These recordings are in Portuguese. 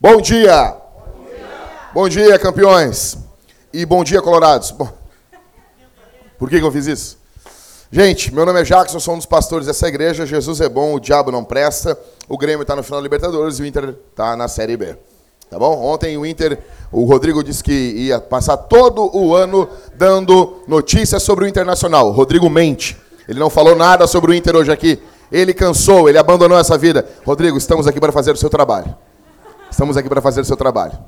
Bom dia. Bom dia, campeões. E bom dia, colorados. Bom, por que, que eu fiz isso? Gente, meu nome é Jackson, sou um dos pastores dessa igreja. Jesus é bom, o diabo não presta. O Grêmio está no final da Libertadores e o Inter está na Série B. Tá bom? Ontem o Inter, o Rodrigo disse que ia passar todo o ano dando notícias sobre o Internacional. O Rodrigo mente. Ele não falou nada sobre o Inter hoje aqui. Ele cansou, ele abandonou essa vida. Rodrigo, estamos aqui para fazer o seu trabalho. Estamos aqui para fazer o seu trabalho.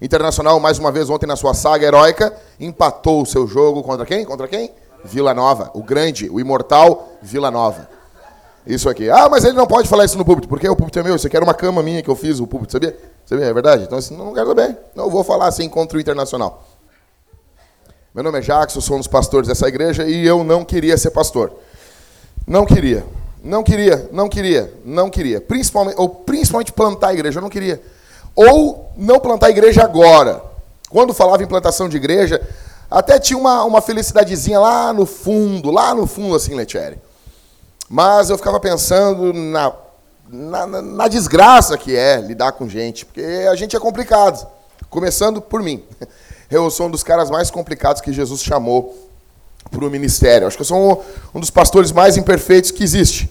Internacional, mais uma vez, ontem na sua saga heróica, empatou o seu jogo contra quem? Contra quem? Vila Nova. O grande, o imortal Vila Nova. Isso aqui. Ah, mas ele não pode falar isso no púlpito, porque o púlpito é meu. Isso aqui era uma cama minha que eu fiz, o púlpito, sabia? Sabia? É verdade? Então, assim, não quero saber. Não vou falar assim contra o Internacional. Meu nome é Jackson, sou um dos pastores dessa igreja e eu não queria ser pastor. Não queria. Não queria, não queria, não queria. Principalmente, ou principalmente plantar a igreja, eu não queria. Ou não plantar a igreja agora. Quando falava em plantação de igreja, até tinha uma, uma felicidadezinha lá no fundo, lá no fundo, assim, Letieri. Mas eu ficava pensando na, na, na, desgraça que é lidar com gente, porque a gente é complicado. Começando por mim. Eu sou um dos caras mais complicados que Jesus chamou para o ministério. Acho que eu sou um, um dos pastores mais imperfeitos que existe.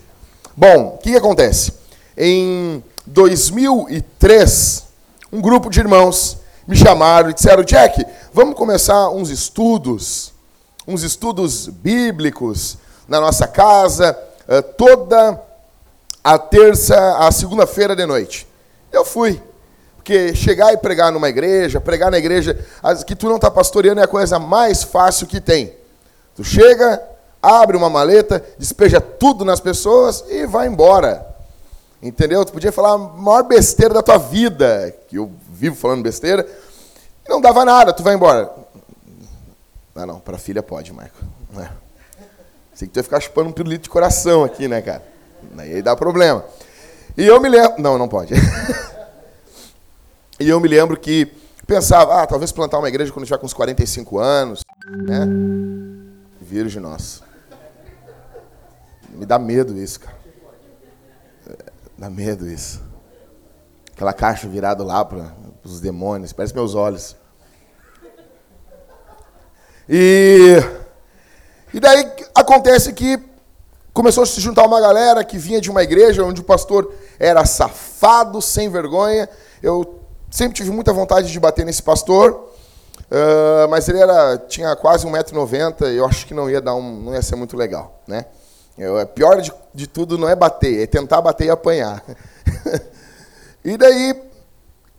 Bom, o que, que acontece? Em 2003, um grupo de irmãos me chamaram e disseram: Jack, vamos começar uns estudos, uns estudos bíblicos na nossa casa, eh, toda a terça, a segunda-feira de noite. Eu fui. Porque chegar e pregar numa igreja, pregar na igreja que tu não está pastoreando é a coisa mais fácil que tem. Tu chega, abre uma maleta, despeja tudo nas pessoas e vai embora. Entendeu? Tu podia falar a maior besteira da tua vida, que eu vivo falando besteira, e não dava nada, tu vai embora. Não, não, para filha pode, Marco. É. Sei que tu ia ficar chupando um pirulito de coração aqui, né, cara? Aí dá problema. E eu me lembro. Não, não pode. e eu me lembro que pensava, ah, talvez plantar uma igreja quando tiver com uns 45 anos, né? Virgem nossa. Me dá medo isso, cara. Dá medo isso. Aquela caixa virada lá para os demônios, parece meus olhos. E, e daí acontece que começou a se juntar uma galera que vinha de uma igreja onde o pastor era safado, sem vergonha. Eu sempre tive muita vontade de bater nesse pastor, uh, mas ele era, tinha quase 1,90m e eu acho que não ia, dar um, não ia ser muito legal. Né? Eu, é pior de, de tudo não é bater, é tentar bater e apanhar. e daí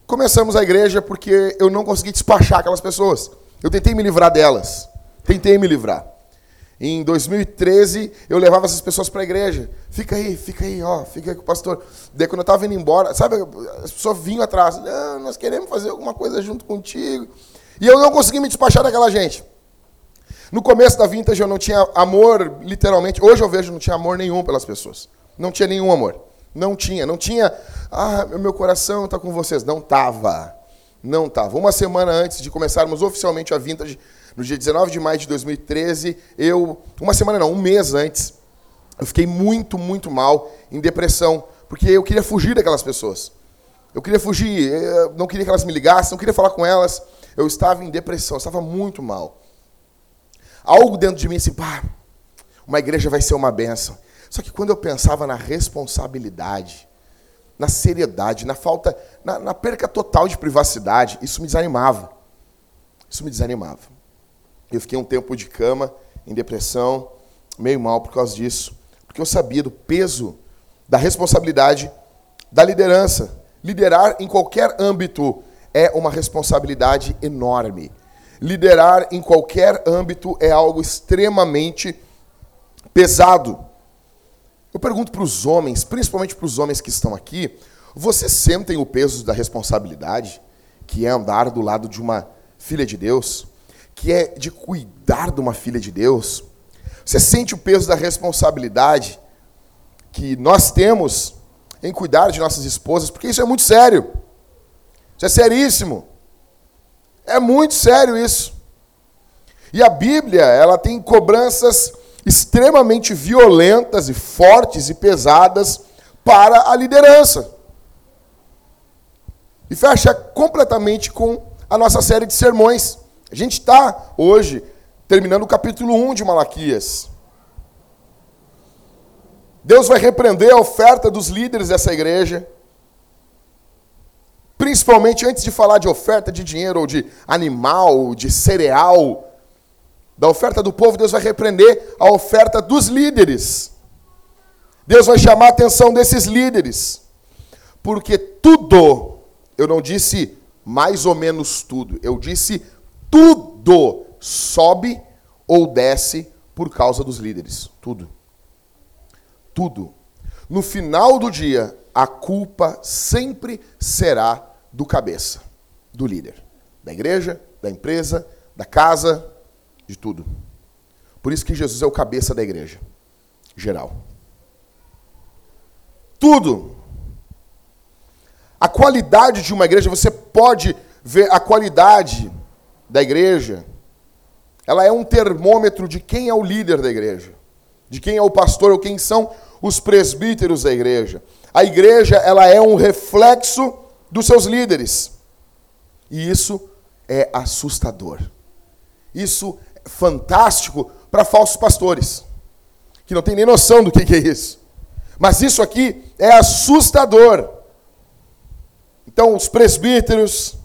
começamos a igreja porque eu não consegui despachar aquelas pessoas. Eu tentei me livrar delas. Tentei me livrar. Em 2013, eu levava essas pessoas para a igreja. Fica aí, fica aí, ó, fica aí com o pastor. Daí, quando eu estava indo embora, sabe, as pessoas vinham atrás. Ah, nós queremos fazer alguma coisa junto contigo. E eu não consegui me despachar daquela gente. No começo da vintage, eu não tinha amor, literalmente. Hoje eu vejo, não tinha amor nenhum pelas pessoas. Não tinha nenhum amor. Não tinha, não tinha. Ah, meu coração está com vocês. Não estava. Não estava. Uma semana antes de começarmos oficialmente a vintage, no dia 19 de maio de 2013, eu, uma semana não, um mês antes, eu fiquei muito, muito mal, em depressão, porque eu queria fugir daquelas pessoas. Eu queria fugir, eu não queria que elas me ligassem, não queria falar com elas. Eu estava em depressão, eu estava muito mal. Algo dentro de mim assim, pá, uma igreja vai ser uma benção. Só que quando eu pensava na responsabilidade, na seriedade, na falta, na, na perca total de privacidade, isso me desanimava. Isso me desanimava. Eu fiquei um tempo de cama, em depressão, meio mal por causa disso. Porque eu sabia do peso da responsabilidade da liderança. Liderar em qualquer âmbito é uma responsabilidade enorme. Liderar em qualquer âmbito é algo extremamente pesado. Eu pergunto para os homens, principalmente para os homens que estão aqui, vocês sentem o peso da responsabilidade que é andar do lado de uma filha de Deus? Que é de cuidar de uma filha de Deus, você sente o peso da responsabilidade que nós temos em cuidar de nossas esposas, porque isso é muito sério. Isso é seríssimo. É muito sério isso. E a Bíblia, ela tem cobranças extremamente violentas e fortes e pesadas para a liderança. E fecha completamente com a nossa série de sermões. A gente está hoje terminando o capítulo 1 de Malaquias. Deus vai repreender a oferta dos líderes dessa igreja. Principalmente antes de falar de oferta de dinheiro ou de animal, de cereal, da oferta do povo, Deus vai repreender a oferta dos líderes. Deus vai chamar a atenção desses líderes. Porque tudo, eu não disse mais ou menos tudo, eu disse tudo sobe ou desce por causa dos líderes. Tudo. Tudo. No final do dia, a culpa sempre será do cabeça, do líder, da igreja, da empresa, da casa, de tudo. Por isso que Jesus é o cabeça da igreja, geral. Tudo. A qualidade de uma igreja, você pode ver a qualidade da igreja, ela é um termômetro de quem é o líder da igreja, de quem é o pastor ou quem são os presbíteros da igreja. A igreja, ela é um reflexo dos seus líderes. E isso é assustador. Isso é fantástico para falsos pastores, que não tem nem noção do que é isso. Mas isso aqui é assustador. Então, os presbíteros.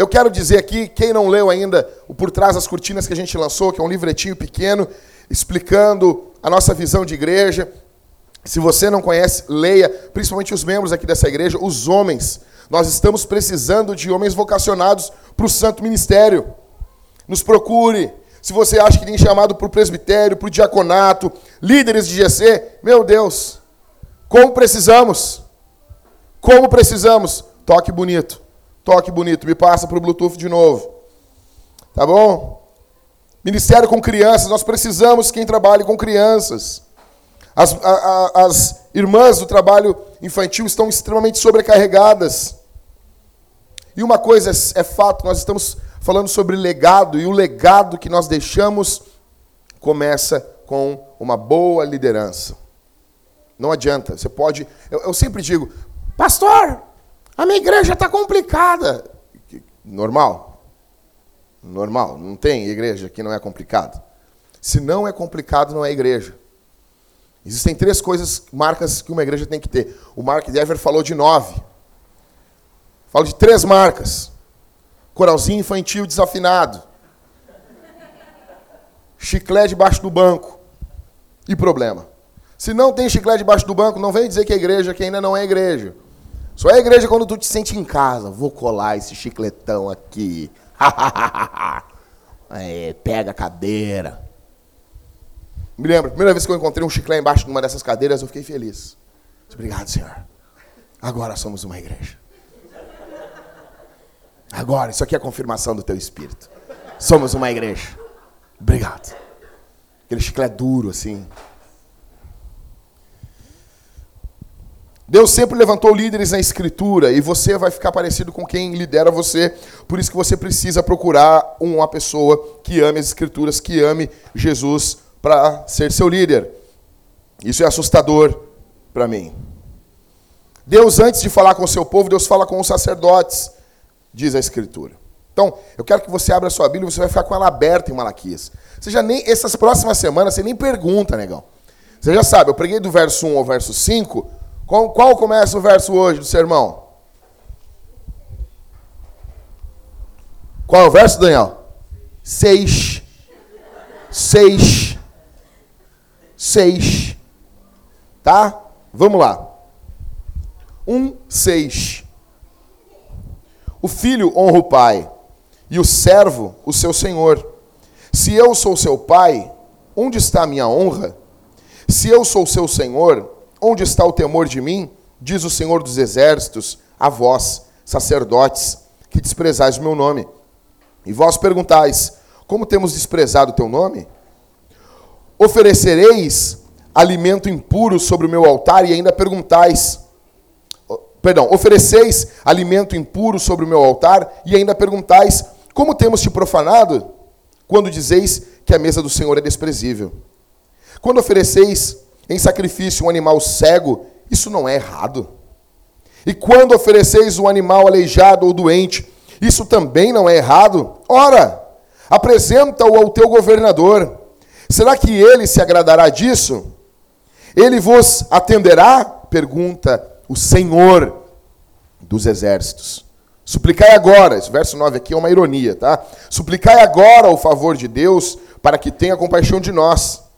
Eu quero dizer aqui, quem não leu ainda o Por Trás das Cortinas que a gente lançou, que é um livretinho pequeno, explicando a nossa visão de igreja. Se você não conhece, leia, principalmente os membros aqui dessa igreja, os homens. Nós estamos precisando de homens vocacionados para o santo ministério. Nos procure. Se você acha que tem chamado para o presbitério, para o diaconato, líderes de GC, meu Deus, como precisamos. Como precisamos. Toque bonito. Toque bonito. Me passa para o Bluetooth de novo. Tá bom? Ministério com crianças, nós precisamos quem trabalhe com crianças. As, a, a, as irmãs do trabalho infantil estão extremamente sobrecarregadas. E uma coisa é, é fato, nós estamos falando sobre legado, e o legado que nós deixamos começa com uma boa liderança. Não adianta, você pode. Eu, eu sempre digo, pastor, a minha igreja está complicada. Normal. Normal, não tem igreja que não é complicado. Se não é complicado, não é igreja. Existem três coisas, marcas que uma igreja tem que ter. O Mark Dever falou de nove. Falo de três marcas. Coralzinho infantil desafinado. Chiclete debaixo do banco. E problema. Se não tem chiclete debaixo do banco, não vem dizer que é igreja, que ainda não é igreja. Só é igreja quando tu te sente em casa. Vou colar esse chicletão aqui. é, pega a cadeira. Me lembro, a primeira vez que eu encontrei um chiclete embaixo de uma dessas cadeiras, eu fiquei feliz. Obrigado, Senhor. Agora somos uma igreja. Agora, isso aqui é a confirmação do teu espírito. Somos uma igreja. Obrigado. Aquele chiclete duro, assim. Deus sempre levantou líderes na escritura e você vai ficar parecido com quem lidera você. Por isso que você precisa procurar uma pessoa que ame as escrituras, que ame Jesus para ser seu líder. Isso é assustador para mim. Deus, antes de falar com o seu povo, Deus fala com os sacerdotes, diz a escritura. Então, eu quero que você abra a sua Bíblia e você vai ficar com ela aberta em Malaquias. Você já nem, essas próximas semanas, você nem pergunta, negão. Você já sabe, eu preguei do verso 1 ao verso 5, qual, qual começa o verso hoje do sermão? Qual é o verso, Daniel? Seis. Seis. Seis. Tá? Vamos lá. Um, seis. O filho honra o pai, e o servo o seu senhor. Se eu sou seu pai, onde está a minha honra? Se eu sou seu senhor, Onde está o temor de mim? Diz o Senhor dos Exércitos, a vós, sacerdotes, que desprezais o meu nome. E vós perguntais: Como temos desprezado o teu nome? Oferecereis alimento impuro sobre o meu altar e ainda perguntais: Perdão, ofereceis alimento impuro sobre o meu altar e ainda perguntais: Como temos te profanado? quando dizeis que a mesa do Senhor é desprezível. Quando ofereceis em sacrifício um animal cego, isso não é errado. E quando ofereceis um animal aleijado ou doente, isso também não é errado. Ora, apresenta-o ao teu governador. Será que ele se agradará disso? Ele vos atenderá? Pergunta o Senhor dos exércitos. Suplicai agora, esse verso 9 aqui é uma ironia, tá? Suplicai agora o favor de Deus para que tenha compaixão de nós.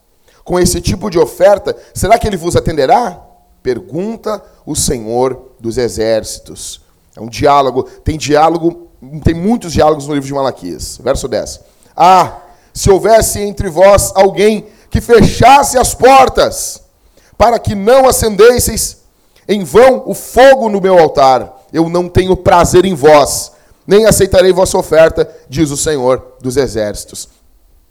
Com esse tipo de oferta, será que ele vos atenderá? Pergunta o Senhor dos exércitos. É um diálogo, tem diálogo, tem muitos diálogos no livro de Malaquias. Verso 10. Ah, se houvesse entre vós alguém que fechasse as portas, para que não acendesseis em vão o fogo no meu altar eu não tenho prazer em vós, nem aceitarei vossa oferta, diz o Senhor dos Exércitos.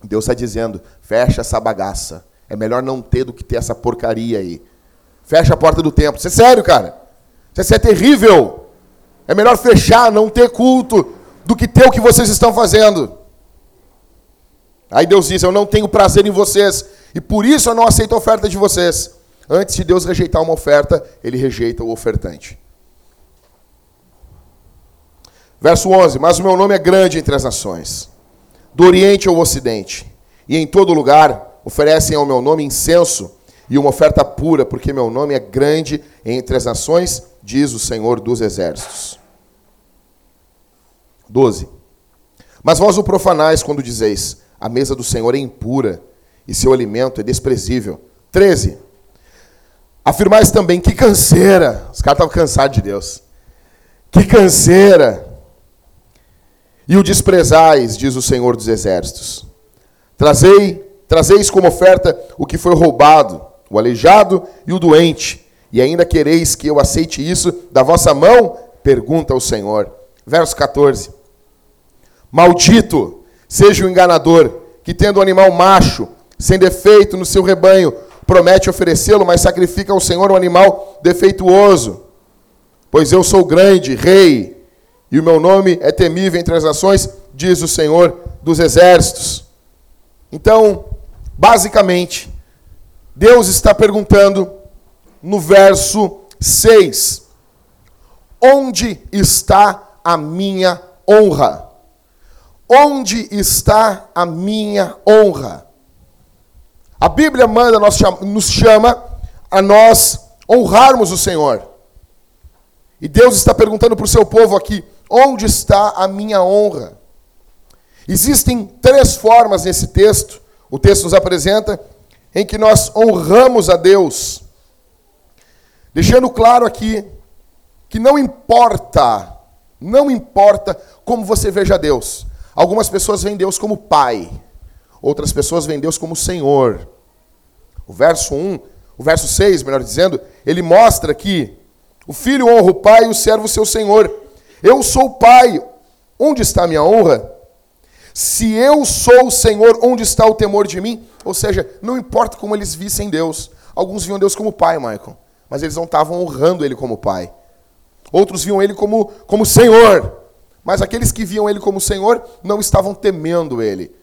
Deus está dizendo: fecha essa bagaça. É melhor não ter do que ter essa porcaria aí. Fecha a porta do templo. Isso é sério, cara. Isso é terrível. É melhor fechar, não ter culto, do que ter o que vocês estão fazendo. Aí Deus diz: Eu não tenho prazer em vocês, e por isso eu não aceito a oferta de vocês. Antes de Deus rejeitar uma oferta, ele rejeita o ofertante. Verso 11: Mas o meu nome é grande entre as nações, do Oriente ao Ocidente, e em todo lugar oferecem ao meu nome incenso e uma oferta pura, porque meu nome é grande entre as nações, diz o Senhor dos Exércitos. 12. Mas vós o profanais quando dizeis: A mesa do Senhor é impura e seu alimento é desprezível. 13. Afirmais também: Que canseira! Os caras estavam cansados de Deus. Que canseira! e o desprezais, diz o Senhor dos Exércitos. Trazei, trazeis como oferta o que foi roubado, o aleijado e o doente, e ainda quereis que eu aceite isso da vossa mão? Pergunta o Senhor. Verso 14. Maldito seja o enganador, que tendo um animal macho, sem defeito no seu rebanho, promete oferecê-lo, mas sacrifica ao Senhor um animal defeituoso. Pois eu sou grande, rei, e o meu nome é temível entre as nações, diz o Senhor dos exércitos. Então, basicamente, Deus está perguntando no verso 6: Onde está a minha honra? Onde está a minha honra? A Bíblia manda, nos chama a nós honrarmos o Senhor. E Deus está perguntando para o seu povo aqui: Onde está a minha honra? Existem três formas nesse texto, o texto nos apresenta, em que nós honramos a Deus. Deixando claro aqui que não importa, não importa como você veja Deus. Algumas pessoas veem Deus como Pai, outras pessoas veem Deus como Senhor. O verso 1, o verso 6, melhor dizendo, ele mostra que o filho honra o pai e o servo o seu senhor. Eu sou pai, onde está a minha honra? Se eu sou o Senhor, onde está o temor de mim? Ou seja, não importa como eles vissem Deus. Alguns viam Deus como pai, Michael, mas eles não estavam honrando ele como pai. Outros viam ele como, como Senhor, mas aqueles que viam ele como Senhor não estavam temendo ele.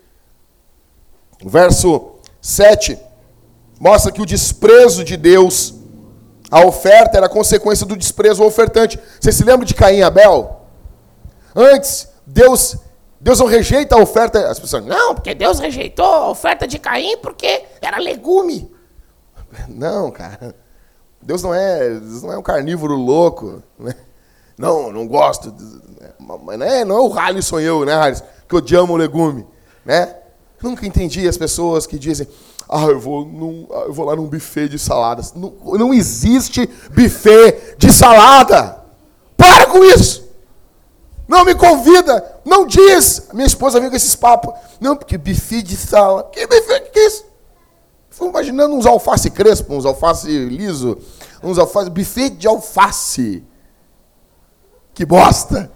O verso 7 mostra que o desprezo de Deus a oferta era consequência do desprezo ao ofertante. Você se lembra de Caim e Abel? Antes, Deus, Deus não rejeita a oferta. As pessoas, não, porque Deus rejeitou a oferta de Caim porque era legume. Não, cara. Deus não é, Deus não é um carnívoro louco. Né? Não, não gosto. Não é, não é o Halisson eu, né, Halisson? Que odiamos o legume. Né? Nunca entendi as pessoas que dizem, ah, eu vou, num, ah, eu vou lá num buffet de saladas. Não, não existe buffet de salada. Para com isso! Não me convida, não diz. Minha esposa vem com esses papos. Não, porque buffet de salada. Que buffet? Que é isso? Fico imaginando uns alface crespo, uns alface liso, uns alface. Buffet de alface. Que bosta!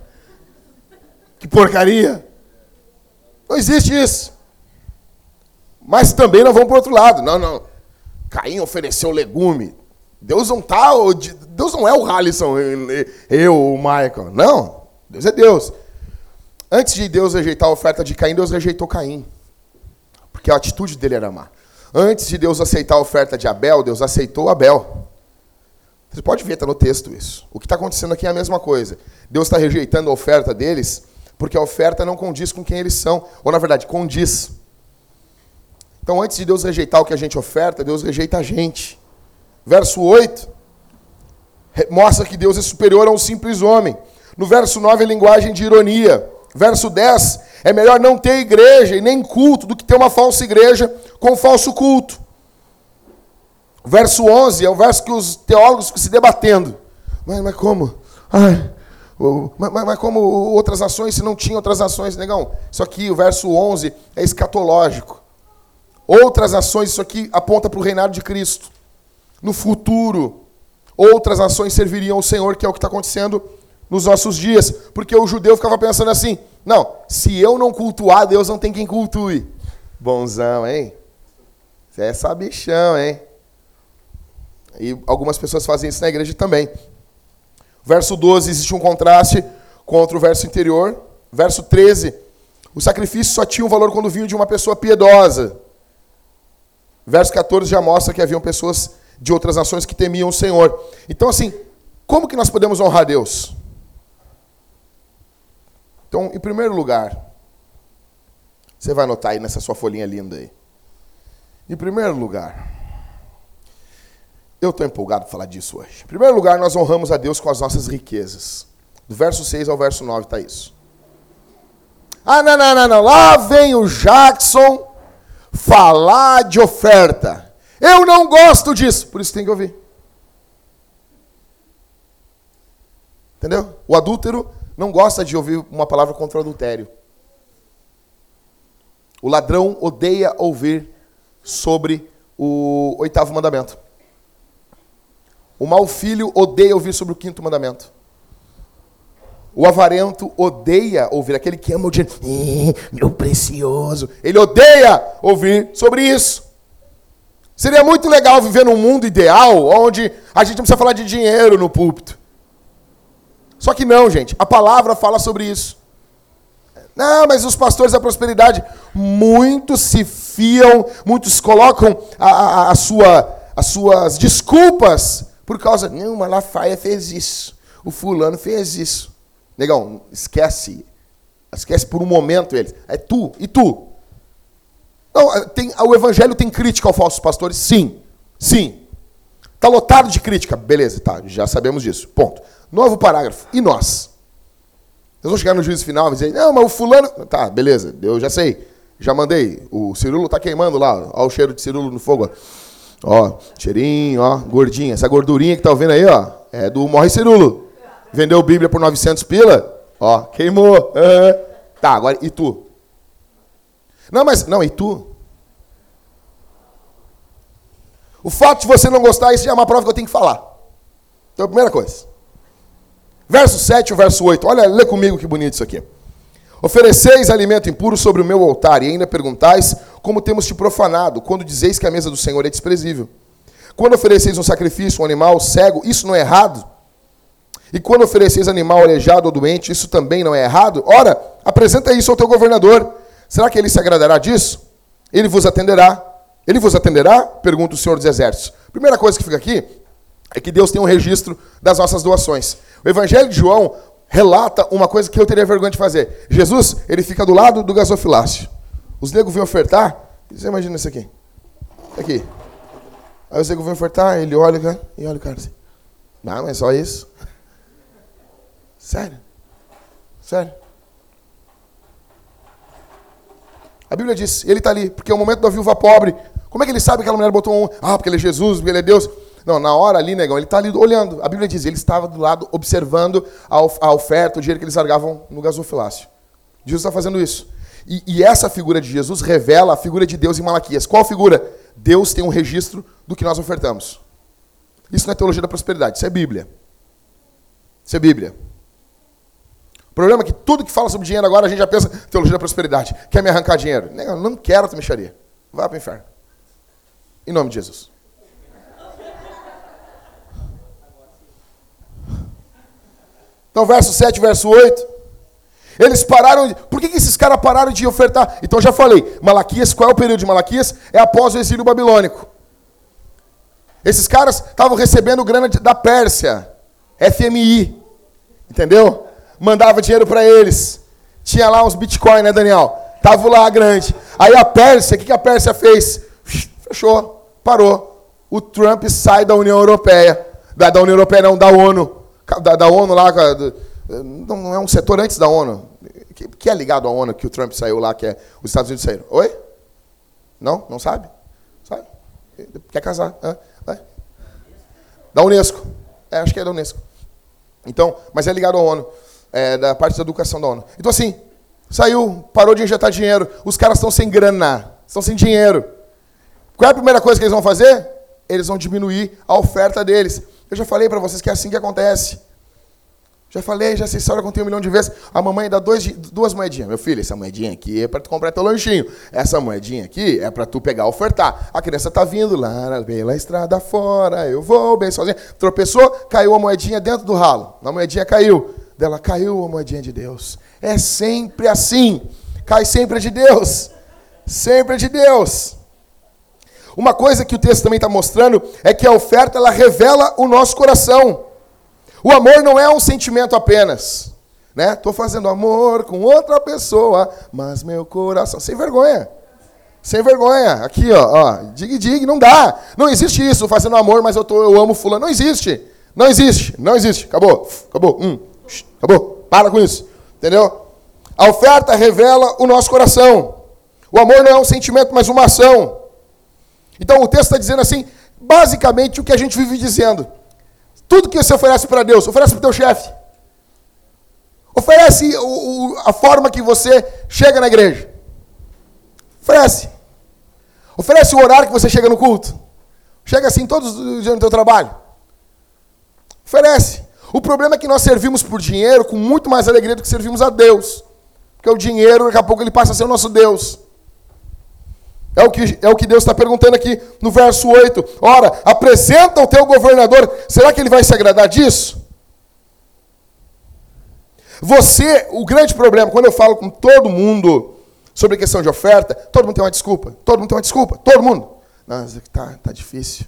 Que porcaria! Não existe isso. Mas também nós vamos para o outro lado. Não, não. Caim ofereceu legume. Deus não tá, Deus não é o Halisson, eu, o Michael. Não, Deus é Deus. Antes de Deus rejeitar a oferta de Caim, Deus rejeitou Caim. Porque a atitude dele era amar. Antes de Deus aceitar a oferta de Abel, Deus aceitou Abel. Você pode ver, está no texto isso. O que está acontecendo aqui é a mesma coisa. Deus está rejeitando a oferta deles porque a oferta não condiz com quem eles são. Ou, na verdade, condiz. Então, antes de Deus rejeitar o que a gente oferta, Deus rejeita a gente. Verso 8 mostra que Deus é superior a um simples homem. No verso 9 é linguagem de ironia. Verso 10 é melhor não ter igreja e nem culto do que ter uma falsa igreja com falso culto. Verso 11 é o verso que os teólogos ficam se debatendo. Mas, mas como? Ai, mas, mas, como outras ações, se não tinha outras ações, negão? Isso aqui, o verso 11, é escatológico. Outras ações, isso aqui aponta para o reinado de Cristo. No futuro, outras ações serviriam ao Senhor, que é o que está acontecendo nos nossos dias. Porque o judeu ficava pensando assim: não, se eu não cultuar, Deus não tem quem cultue. Bonzão, hein? Você é sabichão, hein? E algumas pessoas fazem isso na igreja também. Verso 12, existe um contraste contra o verso anterior. Verso 13, o sacrifício só tinha um valor quando vinha de uma pessoa piedosa. Verso 14 já mostra que haviam pessoas de outras nações que temiam o Senhor. Então, assim, como que nós podemos honrar Deus? Então, em primeiro lugar, você vai anotar aí nessa sua folhinha linda aí. Em primeiro lugar, eu estou empolgado para falar disso hoje. Em primeiro lugar, nós honramos a Deus com as nossas riquezas. Do verso 6 ao verso 9 está isso. Ah, não, não, não, não. Lá vem o Jackson falar de oferta. Eu não gosto disso. Por isso tem que ouvir. Entendeu? O adúltero não gosta de ouvir uma palavra contra o adultério. O ladrão odeia ouvir sobre o oitavo mandamento. O mau filho odeia ouvir sobre o quinto mandamento. O avarento odeia ouvir, aquele que ama o dinheiro, meu precioso. Ele odeia ouvir sobre isso. Seria muito legal viver num mundo ideal onde a gente não precisa falar de dinheiro no púlpito. Só que não, gente. A palavra fala sobre isso. Não, mas os pastores da prosperidade, muitos se fiam, muitos colocam a, a, a sua, as suas desculpas por causa, não, Malafaia fez isso. O fulano fez isso. Negão, esquece. Esquece por um momento eles. É tu, e tu? Não, tem, o evangelho tem crítica aos falsos pastores? Sim. Sim. Está lotado de crítica. Beleza, tá, já sabemos disso. Ponto. Novo parágrafo. E nós? Nós vamos chegar no juízo final e dizer, não, mas o fulano. Tá, beleza, eu já sei. Já mandei. O cirulo está queimando lá. Olha o cheiro de cirulo no fogo. Ó, cheirinho, ó, gordinha. Essa gordurinha que tá ouvindo aí, ó, é do Morre Cirulo. Vendeu Bíblia por 900 pila, ó, queimou. Uhum. Tá, agora, e tu? Não, mas, não, e tu? O fato de você não gostar, isso já é uma prova que eu tenho que falar. Então, primeira coisa. Verso 7 e verso 8. Olha, lê comigo que bonito isso aqui. Ofereceis alimento impuro sobre o meu altar, e ainda perguntais como temos te profanado, quando dizeis que a mesa do Senhor é desprezível. Quando ofereceis um sacrifício, um animal cego, isso não é errado? E quando ofereceis animal aleijado ou doente, isso também não é errado? Ora, apresenta isso ao teu governador. Será que ele se agradará disso? Ele vos atenderá. Ele vos atenderá? Pergunta o Senhor dos Exércitos. Primeira coisa que fica aqui é que Deus tem um registro das nossas doações. O Evangelho de João relata uma coisa que eu teria vergonha de fazer. Jesus, ele fica do lado do gasofilácio. Os negros vêm ofertar. Você imagina isso aqui. Aqui. Aí os negros vêm ofertar, ele olha e olha o cara assim. Não, mas só isso. Sério. Sério. A Bíblia diz, ele está ali, porque é o momento da viúva pobre. Como é que ele sabe que aquela mulher botou um? Ah, porque ele é Jesus, porque ele é Deus. Não, na hora ali, negão, ele está ali olhando. A Bíblia diz, ele estava do lado observando a oferta, o dinheiro que eles largavam no gasofilácio. Jesus está fazendo isso. E, e, essa figura de Jesus revela a figura de Deus em Malaquias. Qual figura? Deus tem um registro do que nós ofertamos. Isso não é teologia da prosperidade, isso é Bíblia. Isso é Bíblia. O problema é que tudo que fala sobre dinheiro agora a gente já pensa teologia da prosperidade. Quer me arrancar dinheiro? Negão, não quero te mexeria. Vá para o inferno. Em nome de Jesus. Então, verso 7, verso 8. Eles pararam. De... Por que, que esses caras pararam de ofertar? Então já falei. Malaquias, qual é o período de Malaquias? É após o exílio babilônico. Esses caras estavam recebendo grana da Pérsia, FMI. Entendeu? Mandava dinheiro para eles. Tinha lá uns bitcoins, né, Daniel? Tava lá grande. Aí a Pérsia, o que, que a Pérsia fez? Fechou, parou. O Trump sai da União Europeia. Da, da União Europeia, não, da ONU. Da, da ONU lá. Não é um setor antes da ONU. Que, que, é ligado à ONU que o Trump saiu lá, que é os Estados Unidos saíram. Oi? Não? Não sabe? Sabe? Quer casar? É? Da Unesco. É, acho que é da Unesco. Então, mas é ligado à ONU. É, da parte da educação da ONU. Então, assim, saiu, parou de injetar dinheiro. Os caras estão sem grana, estão sem dinheiro. Qual é a primeira coisa que eles vão fazer? Eles vão diminuir a oferta deles. Eu já falei para vocês que é assim que acontece. Já falei, já essa história contei um milhão de vezes. A mamãe dá dois, duas moedinhas. Meu filho, essa moedinha aqui é para tu comprar teu lanchinho. Essa moedinha aqui é para tu pegar ofertar. A criança tá vindo lá pela estrada fora, eu vou bem sozinha. Tropeçou, caiu a moedinha dentro do ralo. A moedinha caiu. Dela caiu a moedinha de Deus. É sempre assim. Cai sempre de Deus. Sempre de Deus. Uma coisa que o texto também está mostrando é que a oferta ela revela o nosso coração. O amor não é um sentimento apenas. Né? Tô fazendo amor com outra pessoa, mas meu coração. Sem vergonha. Sem vergonha. Aqui, ó, ó. Dig, dig, não dá. Não existe isso, fazendo amor, mas eu, tô, eu amo fulano. Não existe. Não existe. Não existe. Acabou. Acabou. Hum. Acabou. Para com isso. Entendeu? A oferta revela o nosso coração. O amor não é um sentimento, mas uma ação. Então o texto está dizendo assim, basicamente o que a gente vive dizendo. Tudo que você oferece para Deus, oferece para o teu chefe. Oferece o, o, a forma que você chega na igreja. Oferece. Oferece o horário que você chega no culto. Chega assim todos os dias no teu trabalho. Oferece. O problema é que nós servimos por dinheiro com muito mais alegria do que servimos a Deus. Porque o dinheiro, daqui a pouco, ele passa a ser o nosso Deus. É o que, é o que Deus está perguntando aqui no verso 8. Ora, apresenta o teu governador, será que ele vai se agradar disso? Você, o grande problema, quando eu falo com todo mundo sobre a questão de oferta, todo mundo tem uma desculpa. Todo mundo tem uma desculpa. Todo mundo. Não, aqui tá, tá difícil.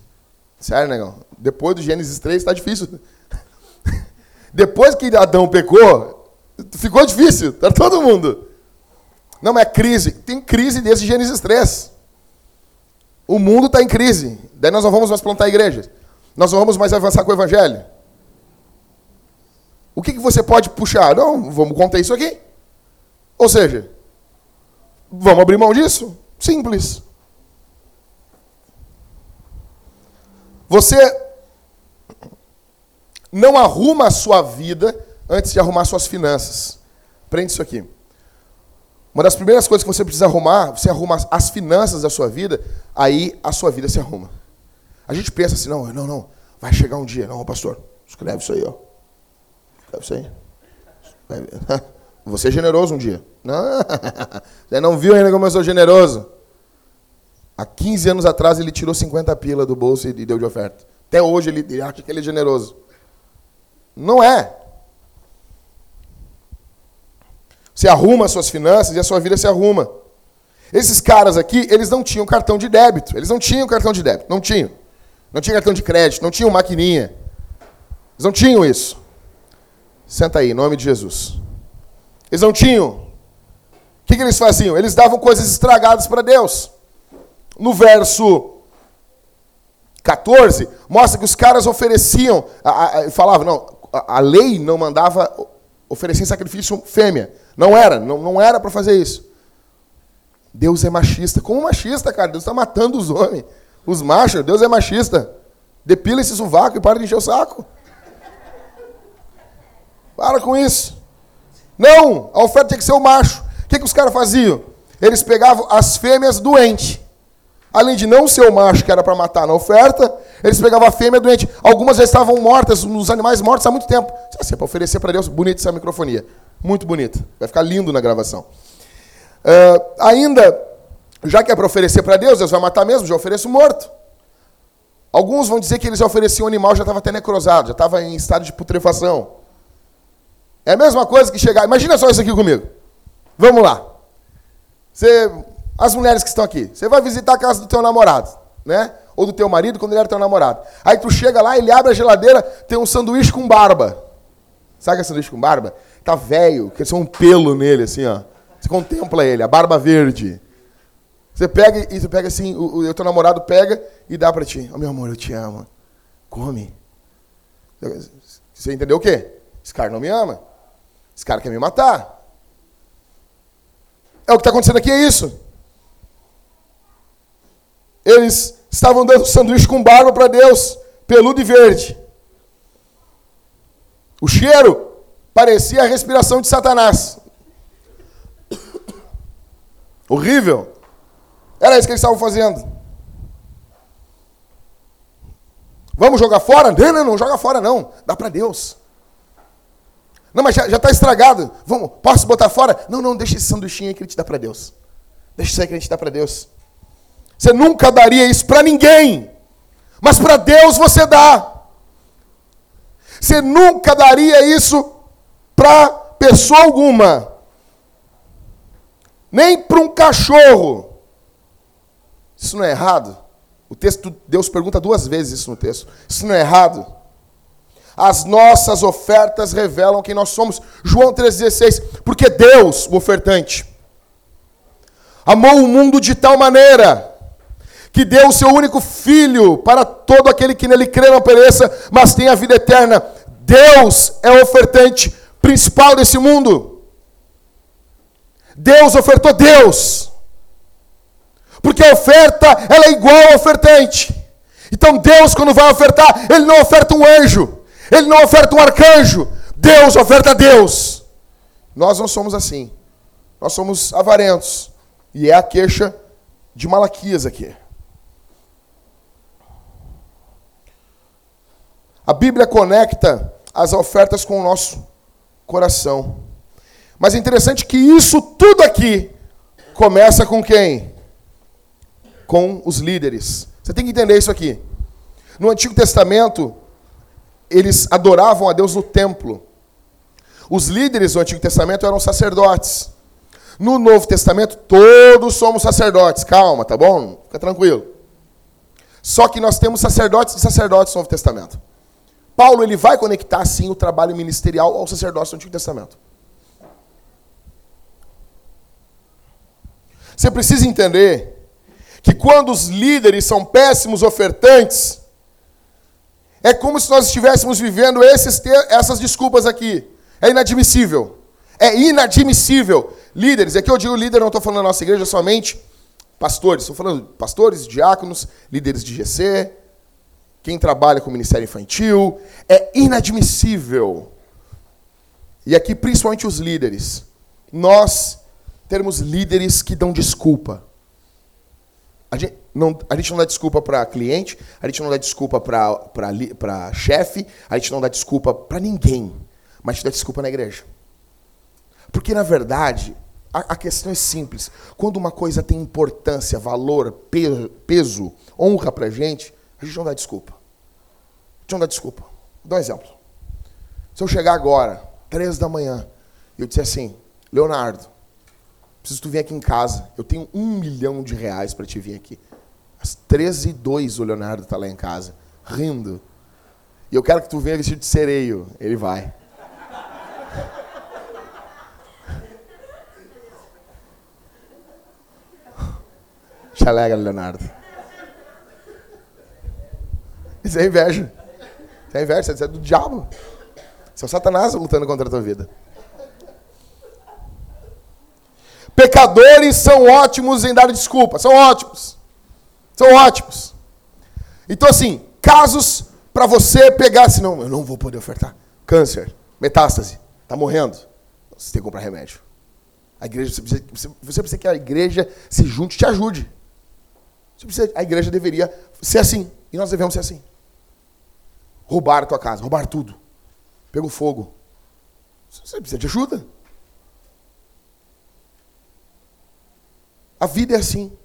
Sério, negão? Depois do Gênesis 3 está difícil. Depois que Adão pecou, ficou difícil. Tá todo mundo. Não, é crise. Tem crise desde Gênesis 3. O mundo está em crise. Daí nós não vamos mais plantar igrejas. Nós não vamos mais avançar com o evangelho. O que, que você pode puxar? Não, vamos contar isso aqui. Ou seja, vamos abrir mão disso? Simples. Você não arruma a sua vida antes de arrumar suas finanças. Prende isso aqui. Uma das primeiras coisas que você precisa arrumar, você arruma as finanças da sua vida, aí a sua vida se arruma. A gente pensa assim, não, não, não, vai chegar um dia. Não, pastor, escreve isso aí, ó. Escreve isso aí. Você é generoso um dia. Não, você não viu ainda como eu sou generoso. Há 15 anos atrás ele tirou 50 pila do bolso e deu de oferta. Até hoje ele acha que ele é generoso. Não é. Você arruma as suas finanças e a sua vida se arruma. Esses caras aqui, eles não tinham cartão de débito. Eles não tinham cartão de débito. Não tinham. Não tinham cartão de crédito. Não tinham maquininha. Eles não tinham isso. Senta aí, em nome de Jesus. Eles não tinham. O que, que eles faziam? Eles davam coisas estragadas para Deus. No verso 14, mostra que os caras ofereciam, a, a, falavam, não, a, a lei não mandava oferecer sacrifício fêmea. Não era, não, não era para fazer isso. Deus é machista. Como machista, cara? Deus está matando os homens. Os machos, Deus é machista. Depila esse sovaco e para de encher o saco. Para com isso. Não, a oferta tinha que ser o macho. O que, que os caras faziam? Eles pegavam as fêmeas doentes. Além de não ser o macho que era para matar na oferta, eles pegavam a fêmea doente. Algumas já estavam mortas, os animais mortos há muito tempo. Assim, é para oferecer para Deus, bonita essa microfonia. Muito bonita. Vai ficar lindo na gravação. Uh, ainda, já que é para oferecer para Deus, Deus vai matar mesmo, já ofereço morto. Alguns vão dizer que eles ofereciam animal, já estava até necrosado, já estava em estado de putrefação. É a mesma coisa que chegar. Imagina só isso aqui comigo. Vamos lá. Você, as mulheres que estão aqui, você vai visitar a casa do teu namorado, né? Ou do teu marido quando ele era teu namorado. Aí tu chega lá, ele abre a geladeira, tem um sanduíche com barba. Sabe que é sanduíche com barba? Tá velho, é um pelo nele, assim, ó. Você contempla ele, a barba verde. Você pega e você pega assim, o, o teu namorado pega e dá para ti. Oh, meu amor, eu te amo. Come. Você entendeu o quê? Esse cara não me ama. Esse cara quer me matar. É o que está acontecendo aqui, é isso. Eles estavam dando sanduíche com barba para Deus, peludo e verde. O cheiro parecia a respiração de Satanás. Horrível. Era isso que eles estavam fazendo. Vamos jogar fora? Não, não, não joga fora não. Dá para Deus. Não, mas já está estragado. Vamos, posso botar fora? Não, não, deixa esse sanduichinho aí que ele te dá para Deus. Deixa isso aí que ele te dá para Deus. Você nunca daria isso para ninguém. Mas para Deus você dá. Você nunca daria isso para pessoa alguma. Nem para um cachorro. Isso não é errado? O texto, Deus pergunta duas vezes isso no texto. Isso não é errado? As nossas ofertas revelam quem nós somos. João 3,16. Porque Deus, o ofertante, amou o mundo de tal maneira que deu o seu único filho para todo aquele que nele crê não pereça, mas tenha a vida eterna. Deus é ofertante principal desse mundo. Deus ofertou Deus. Porque a oferta, ela é igual ao ofertante. Então Deus, quando vai ofertar, Ele não oferta um anjo. Ele não oferta um arcanjo. Deus oferta Deus. Nós não somos assim. Nós somos avarentos. E é a queixa de Malaquias aqui. A Bíblia conecta as ofertas com o nosso coração. Mas é interessante que isso tudo aqui começa com quem? com os líderes. Você tem que entender isso aqui. No Antigo Testamento, eles adoravam a Deus no templo. Os líderes do Antigo Testamento eram sacerdotes. No Novo Testamento, todos somos sacerdotes. Calma, tá bom? Fica tranquilo. Só que nós temos sacerdotes e sacerdotes no Novo Testamento. Paulo ele vai conectar sim o trabalho ministerial ao sacerdócio do Antigo Testamento. Você precisa entender que quando os líderes são péssimos ofertantes, é como se nós estivéssemos vivendo esses, essas desculpas aqui. É inadmissível. É inadmissível. Líderes, aqui eu digo líder, não estou falando da nossa igreja somente pastores. Estou falando pastores, diáconos, líderes de GC, quem trabalha com o ministério infantil. É inadmissível. E aqui, principalmente os líderes, nós termos líderes que dão desculpa. A gente não, a gente não dá desculpa para cliente, a gente não dá desculpa para chefe, a gente não dá desculpa para ninguém, mas a gente dá desculpa na igreja. Porque, na verdade, a, questão é simples. Quando uma coisa tem importância, valor, peso, honra para gente, a gente não dá desculpa. A gente não dá desculpa. Vou dar um exemplo. Se eu chegar agora, três da manhã, e eu disser assim, Leonardo, Preciso tu vir aqui em casa. Eu tenho um milhão de reais para te vir aqui. Às 13 e 2 o Leonardo está lá em casa, rindo. E eu quero que tu venha vestido de sereio. Ele vai. Te alegra, Leonardo. Isso é inveja. Isso é inveja, isso é do diabo. Isso é o Satanás lutando contra a tua vida. Pecadores são ótimos em dar desculpa, são ótimos. São ótimos. Então, assim, casos para você pegar, assim, não, eu não vou poder ofertar. Câncer, metástase, está morrendo. Você tem que comprar remédio. A igreja, você precisa, você precisa que a igreja se junte e te ajude. Você precisa, a igreja deveria ser assim. E nós devemos ser assim. Roubar a tua casa, roubar tudo. Pegou fogo. Você precisa de ajuda. A vida é assim.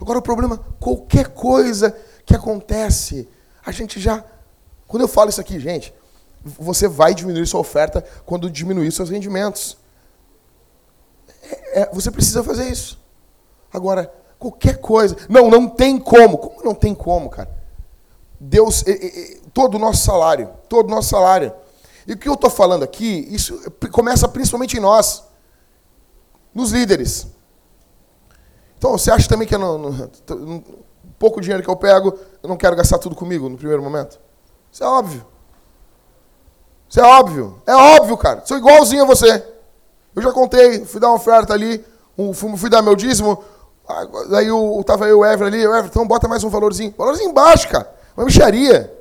Agora o problema, qualquer coisa que acontece, a gente já. Quando eu falo isso aqui, gente, você vai diminuir sua oferta quando diminuir seus rendimentos. É, é, você precisa fazer isso. Agora, qualquer coisa. Não, não tem como. Como não tem como, cara? Deus, todo o nosso salário, todo o nosso salário. E o que eu estou falando aqui, isso começa principalmente em nós, nos líderes. Então, você acha também que eu não, não, pouco dinheiro que eu pego, eu não quero gastar tudo comigo no primeiro momento? Isso é óbvio. Isso é óbvio. É óbvio, cara. Sou igualzinho a você. Eu já contei, fui dar uma oferta ali, fui dar meu dízimo, Daí o, tava o Ever ali, o Ever, então bota mais um valorzinho. Valorzinho baixo, cara. Uma micharia.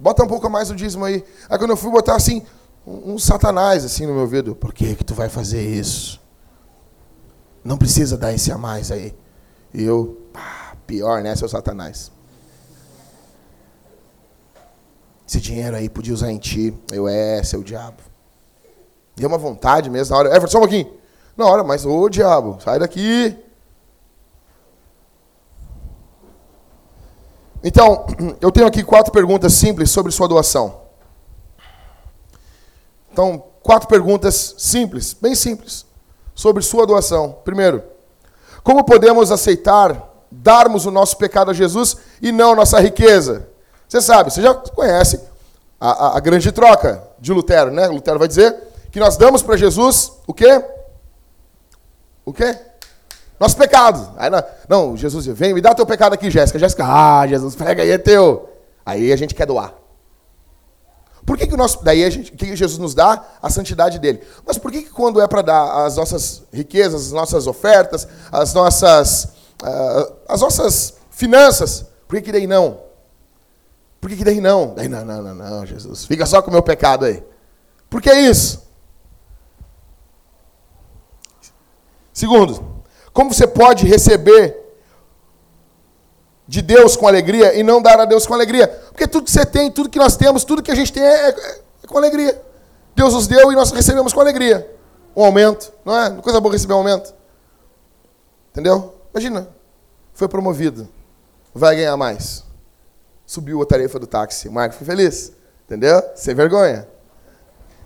Bota um pouco mais o dízimo aí. Aí quando eu fui botar assim, um, um satanás assim no meu ouvido. Por que que tu vai fazer isso? Não precisa dar esse a mais aí. E eu, pá, pior, né, seu satanás? Esse dinheiro aí podia usar em ti. Eu, é, seu diabo. Deu uma vontade mesmo na hora. Ever, só um pouquinho. Na hora, mas ô diabo, sai daqui. Então, eu tenho aqui quatro perguntas simples sobre sua doação. Então, quatro perguntas simples, bem simples, sobre sua doação. Primeiro, como podemos aceitar darmos o nosso pecado a Jesus e não nossa riqueza? Você sabe, você já conhece a, a, a grande troca de Lutero, né? Lutero vai dizer que nós damos para Jesus o quê? O quê? Nosso pecado. Aí, não, Jesus, vem, me dá teu pecado aqui, Jéssica. Jéssica, ah, Jesus, pega aí, é teu. Aí a gente quer doar. Por que, que o nosso. Daí a gente, que Jesus nos dá? A santidade dele. Mas por que, que quando é para dar as nossas riquezas, as nossas ofertas, as nossas. Uh, as nossas finanças, por que, que daí não? Por que, que daí não? Daí não, não, não, não, Jesus. Fica só com o meu pecado aí. Por que isso? Segundo, como você pode receber de Deus com alegria e não dar a Deus com alegria? Porque tudo que você tem, tudo que nós temos, tudo que a gente tem é, é, é com alegria. Deus nos deu e nós recebemos com alegria. Um aumento, não é? Coisa boa receber um aumento. Entendeu? Imagina, foi promovido, vai ganhar mais. Subiu a tarefa do táxi, o Marco foi feliz. Entendeu? Sem vergonha.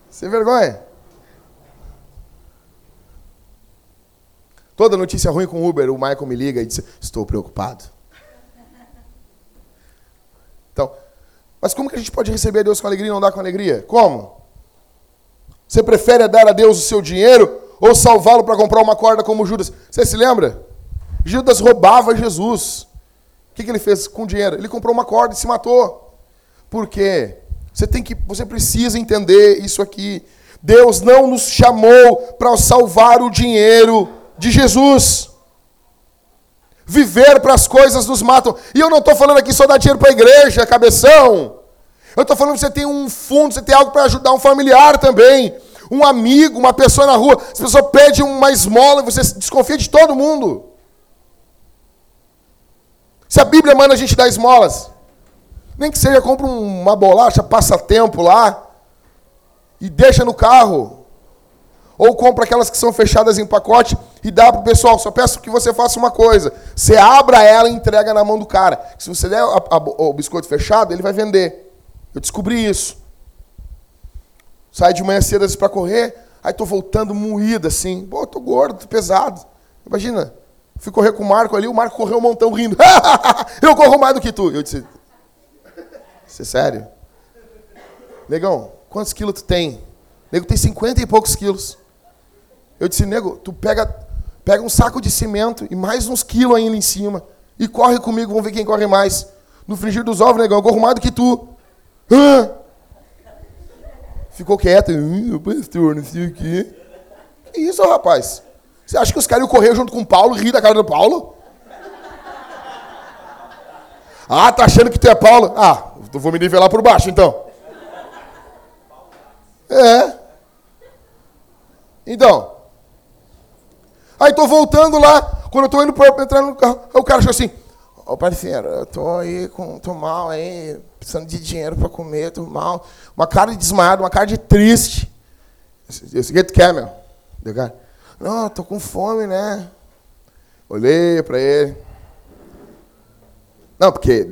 Sem vergonha. Toda notícia ruim com Uber, o Michael me liga e diz: Estou preocupado. Então, mas como que a gente pode receber a Deus com alegria e não dar com alegria? Como? Você prefere dar a Deus o seu dinheiro ou salvá-lo para comprar uma corda como Judas? Você se lembra? Judas roubava Jesus. O que, que ele fez com o dinheiro? Ele comprou uma corda e se matou. Por quê? Você tem que, você precisa entender isso aqui. Deus não nos chamou para salvar o dinheiro de Jesus. Viver para as coisas nos matam. E eu não estou falando aqui só dar dinheiro para a igreja, cabeção. Eu estou falando que você tem um fundo, você tem algo para ajudar um familiar também. Um amigo, uma pessoa na rua. Se pessoa pede uma esmola, você desconfia de todo mundo. Se a Bíblia manda a gente dar esmolas, nem que seja, compra uma bolacha, passa tempo lá e deixa no carro. Ou compra aquelas que são fechadas em pacote e dá para o pessoal. Só peço que você faça uma coisa. Você abra ela e entrega na mão do cara. Se você der a, a, o biscoito fechado, ele vai vender. Eu descobri isso. Sai de manhã cedo para correr, aí tô voltando moído assim. Pô, tô gordo, tô pesado. Imagina, fui correr com o Marco ali, o Marco correu um montão rindo. eu corro mais do que tu. Eu disse, você é sério? Negão, quantos quilos tu tem? Nego tem 50 e poucos quilos. Eu disse, nego, tu pega, pega um saco de cimento e mais uns quilos ainda em cima. E corre comigo, vamos ver quem corre mais. No frigir dos ovos, negão, eu corro mais do que tu. Ah! Ficou quieto. Hum, pastor, não sei o quê. Que isso, rapaz? Você acha que os caras iam correr junto com o Paulo e rir da cara do Paulo? Ah, tá achando que tu é Paulo? Ah, eu vou me nivelar por baixo, então. É. Então, Aí tô voltando lá, quando eu tô indo para entrar no carro, o cara chegou assim, ô oh, parceiro, eu tô aí, com, tô mal aí, precisando de dinheiro para comer, tô mal. Uma cara de desmaiado, uma cara de triste. Esse que tu quer, meu? não, tô com fome, né? Olhei para ele. Não, porque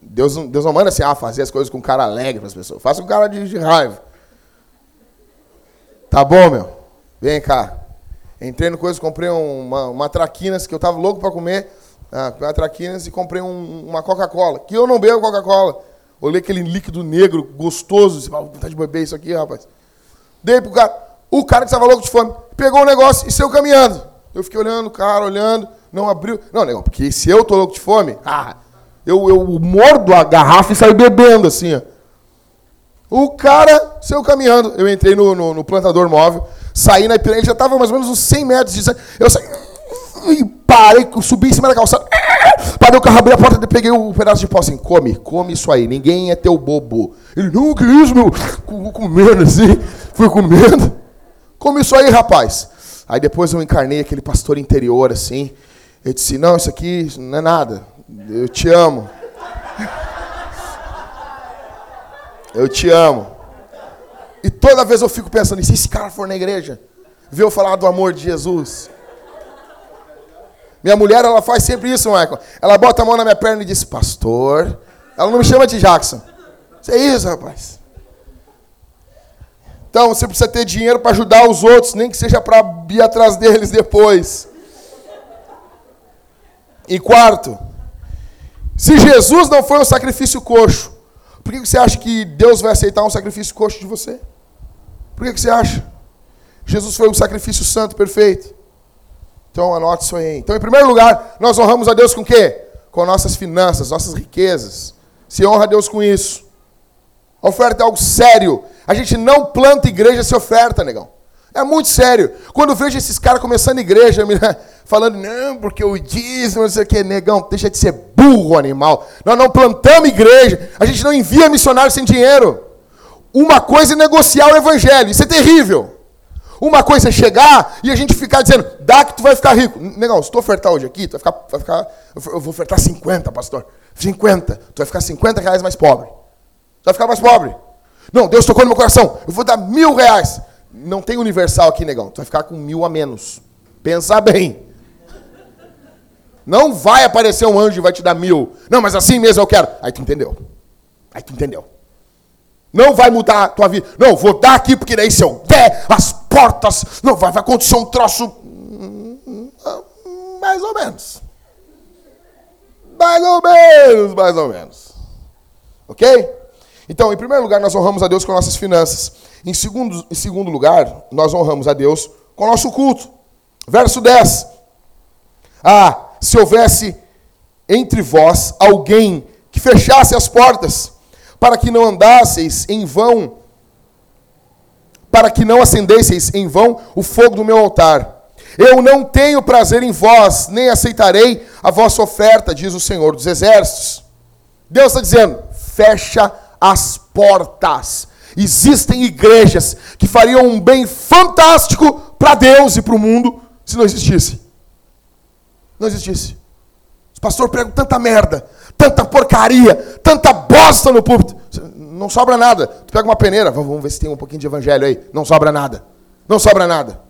Deus, Deus não manda assim, ah, fazer as coisas com cara alegre para as pessoas. Faça com cara de, de raiva. Tá bom, meu? Vem cá. Entrei no coisa, comprei uma, uma traquinas que eu tava louco para comer. Ah, uma traquinas e comprei um, uma Coca-Cola. Que eu não bebo Coca-Cola. Olhei aquele líquido negro, gostoso. Disse, vontade de beber isso aqui, rapaz. Dei pro cara. O cara que estava louco de fome pegou o negócio e saiu caminhando. Eu fiquei olhando o cara, olhando, não abriu. Não, não, porque se eu tô louco de fome, ah, eu, eu mordo a garrafa e saio bebendo assim, ó. O cara saiu caminhando. Eu entrei no, no, no plantador móvel, saí na Ipiranga, ele já estava mais ou menos uns 100 metros de Eu saí, e parei, subi em cima da calçada, parei o carro, abri a porta, peguei um pedaço de pau assim, come, come isso aí, ninguém é teu bobo. Ele, não, que isso, meu? Comendo assim, fui comendo. Come isso aí, rapaz. Aí depois eu encarnei aquele pastor interior assim, ele disse, não, isso aqui não é nada, eu te amo. Eu te amo. E toda vez eu fico pensando, e se esse cara for na igreja, ver eu falar do amor de Jesus? Minha mulher, ela faz sempre isso, Michael. Ela bota a mão na minha perna e diz, pastor. Ela não me chama de Jackson. Isso é isso, rapaz. Então, você precisa ter dinheiro para ajudar os outros, nem que seja para ir atrás deles depois. E quarto, se Jesus não foi um sacrifício coxo, por que você acha que Deus vai aceitar um sacrifício coxo de você? Por que você acha? Jesus foi um sacrifício santo, perfeito. Então anote isso aí. Então, em primeiro lugar, nós honramos a Deus com o quê? Com nossas finanças, nossas riquezas. Se honra a Deus com isso. A oferta é algo sério. A gente não planta igreja se oferta, negão. É muito sério. Quando eu vejo esses caras começando igreja, falando, não, porque o dízimo, não sei o que, negão, deixa de ser burro, animal. Nós não plantamos igreja, a gente não envia missionário sem dinheiro. Uma coisa é negociar o evangelho, isso é terrível. Uma coisa é chegar e a gente ficar dizendo, dá que tu vai ficar rico. Negão, se tu ofertar hoje aqui, tu vai ficar, vai ficar eu vou ofertar 50, pastor. 50. Tu vai ficar 50 reais mais pobre. Tu vai ficar mais pobre. Não, Deus tocou no meu coração. Eu vou dar mil reais. Não tem universal aqui, negão. Tu vai ficar com mil a menos. Pensa bem. Não vai aparecer um anjo e vai te dar mil. Não, mas assim mesmo eu quero. Aí tu entendeu. Aí tu entendeu. Não vai mudar a tua vida. Não, vou dar aqui, porque daí se eu der as portas, não vai, vai acontecer um troço. Mais ou menos. Mais ou menos, mais ou menos. Ok? Então, em primeiro lugar, nós honramos a Deus com nossas finanças. Em segundo, em segundo lugar, nós honramos a Deus com nosso culto. Verso 10. Ah, se houvesse entre vós alguém que fechasse as portas, para que não andasseis em vão, para que não acendesseis em vão o fogo do meu altar. Eu não tenho prazer em vós, nem aceitarei a vossa oferta, diz o Senhor dos Exércitos. Deus está dizendo: fecha as portas. Existem igrejas que fariam um bem fantástico para Deus e para o mundo se não existisse. Não existisse. Os pastores pregam tanta merda, tanta porcaria, tanta bosta no púlpito. Não sobra nada. Tu pega uma peneira, vamos ver se tem um pouquinho de evangelho aí. Não sobra nada. Não sobra nada.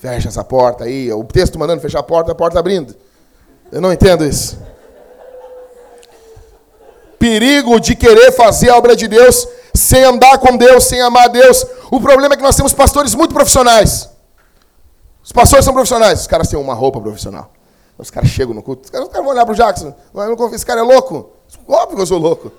Fecha essa porta aí. O texto mandando fechar a porta, a porta abrindo. Eu não entendo isso. Perigo de querer fazer a obra de Deus sem andar com Deus, sem amar Deus. O problema é que nós temos pastores muito profissionais. Os pastores são profissionais, os caras têm uma roupa profissional. Os caras chegam no culto, os caras, vão olhar para o Jackson. Esse cara é louco. Óbvio que eu sou louco.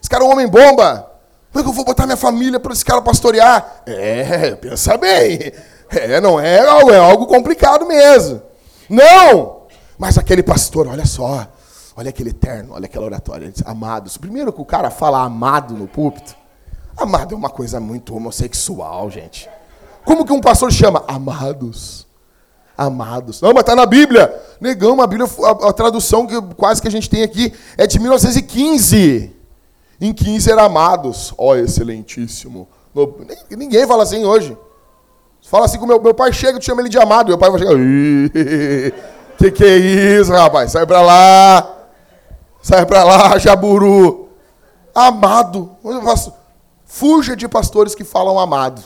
Esse cara é um homem bomba. Como é que eu vou botar minha família para esse cara pastorear? É, pensa bem. É, não é algo, é algo complicado mesmo. Não! Mas aquele pastor, olha só. Olha aquele terno, olha aquela oratória. Amados. Primeiro que o cara fala amado no púlpito. Amado é uma coisa muito homossexual, gente. Como que um pastor chama? Amados. Amados. Não, mas está na Bíblia. Negão, a Bíblia, a, a, tradução que quase que a gente tem aqui é de 1915. Em 15 era amados. Ó, oh, excelentíssimo. No, ninguém fala assim hoje. Fala assim com meu, meu pai chega e chama ele de amado. Meu pai vai chegar. Que que é isso, rapaz? Sai pra lá. Sai pra lá, jaburu. Amado. Fuja de pastores que falam amado.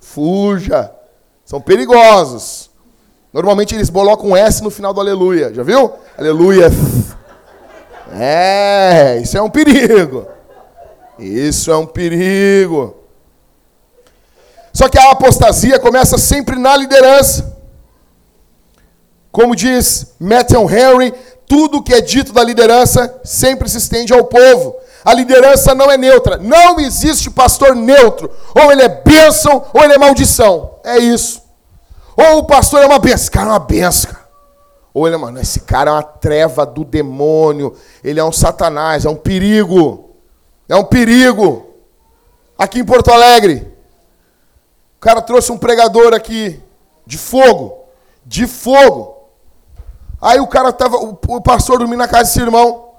Fuja. São perigosos. Normalmente eles colocam um S no final do aleluia. Já viu? Aleluia. É, isso é um perigo. Isso é um perigo. Só que a apostasia começa sempre na liderança. Como diz Matthew Henry, tudo que é dito da liderança sempre se estende ao povo. A liderança não é neutra. Não existe pastor neutro. Ou ele é bênção ou ele é maldição. É isso. Ou o pastor é uma bênção. Esse cara é uma bênção. Ou ele é, mano, esse cara é uma treva do demônio. Ele é um satanás, é um perigo. É um perigo. Aqui em Porto Alegre, o cara trouxe um pregador aqui de fogo. De fogo. Aí o cara tava, o pastor dormindo na casa desse irmão.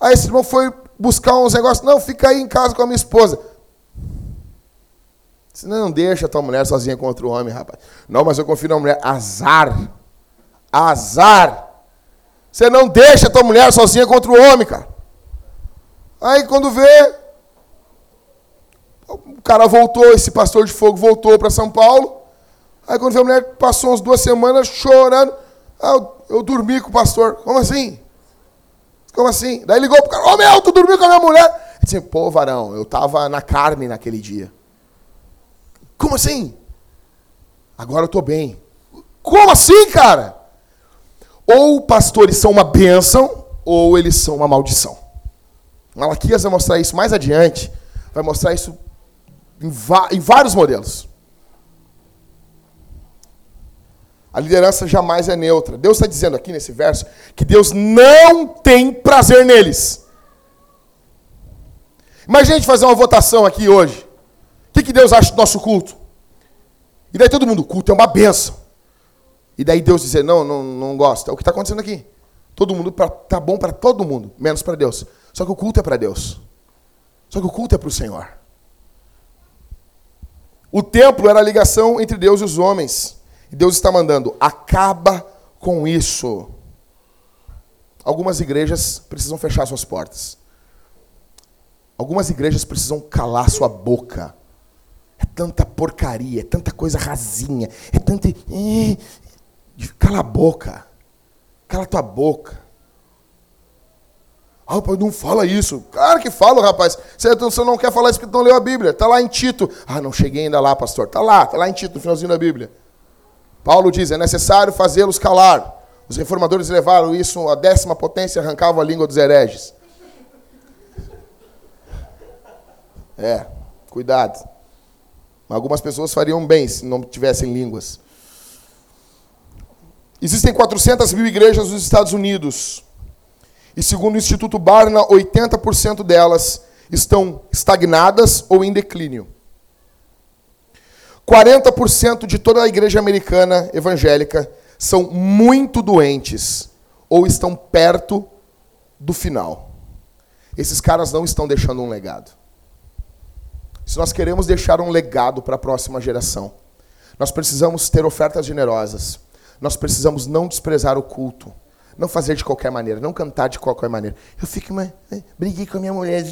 Aí esse irmão foi buscar uns negócios. Não, fica aí em casa com a minha esposa. Você não deixa tua mulher sozinha contra o homem, rapaz. Não, mas eu confio na mulher. Azar. Azar. Você não deixa tua mulher sozinha contra o homem, cara. Aí quando vê, o cara voltou, esse pastor de fogo voltou para São Paulo. Aí quando vê a mulher, passou umas duas semanas chorando. Ah, eu, eu dormi com o pastor. Como assim? Como assim? Daí ligou pro cara, ô oh, meu, tu dormiu com a minha mulher? Ele disse, pô, varão, eu tava na carne naquele dia. Como assim? Agora eu tô bem. Como assim, cara? Ou pastores são uma bênção, ou eles são uma maldição. Malaquias vai mostrar isso mais adiante, vai mostrar isso em, em vários modelos. A liderança jamais é neutra. Deus está dizendo aqui nesse verso que Deus não tem prazer neles. Imagina a gente fazer uma votação aqui hoje. Que, Deus acha do nosso culto? E daí todo mundo, culto é uma benção. E daí Deus dizer, não, não, não gosta. É o que está acontecendo aqui. Todo mundo pra, tá bom para todo mundo, menos para Deus. Só que o culto é para Deus. Só que o culto é para o Senhor. O templo era a ligação entre Deus e os homens. E Deus está mandando, acaba com isso. Algumas igrejas precisam fechar suas portas. Algumas igrejas precisam calar sua boca. É tanta porcaria, é tanta coisa rasinha, é tanta. É, cala a boca. Cala tua boca. Ah, rapaz, não fala isso. Claro que falo, rapaz. Você não quer falar isso porque não leu a Bíblia. Está lá em Tito. Ah, não cheguei ainda lá, pastor. Está lá, está lá em Tito, no finalzinho da Bíblia. Paulo diz: é necessário fazê-los calar. Os reformadores levaram isso à décima potência e arrancavam a língua dos hereges. É, cuidado. Algumas pessoas fariam bem se não tivessem línguas. Existem 400 mil igrejas nos Estados Unidos. E segundo o Instituto Barna, 80% delas estão estagnadas ou em declínio. 40% de toda a igreja americana evangélica são muito doentes ou estão perto do final. Esses caras não estão deixando um legado. Se nós queremos deixar um legado para a próxima geração, nós precisamos ter ofertas generosas. Nós precisamos não desprezar o culto. Não fazer de qualquer maneira, não cantar de qualquer maneira. Eu fico, mas, briguei com a minha mulher,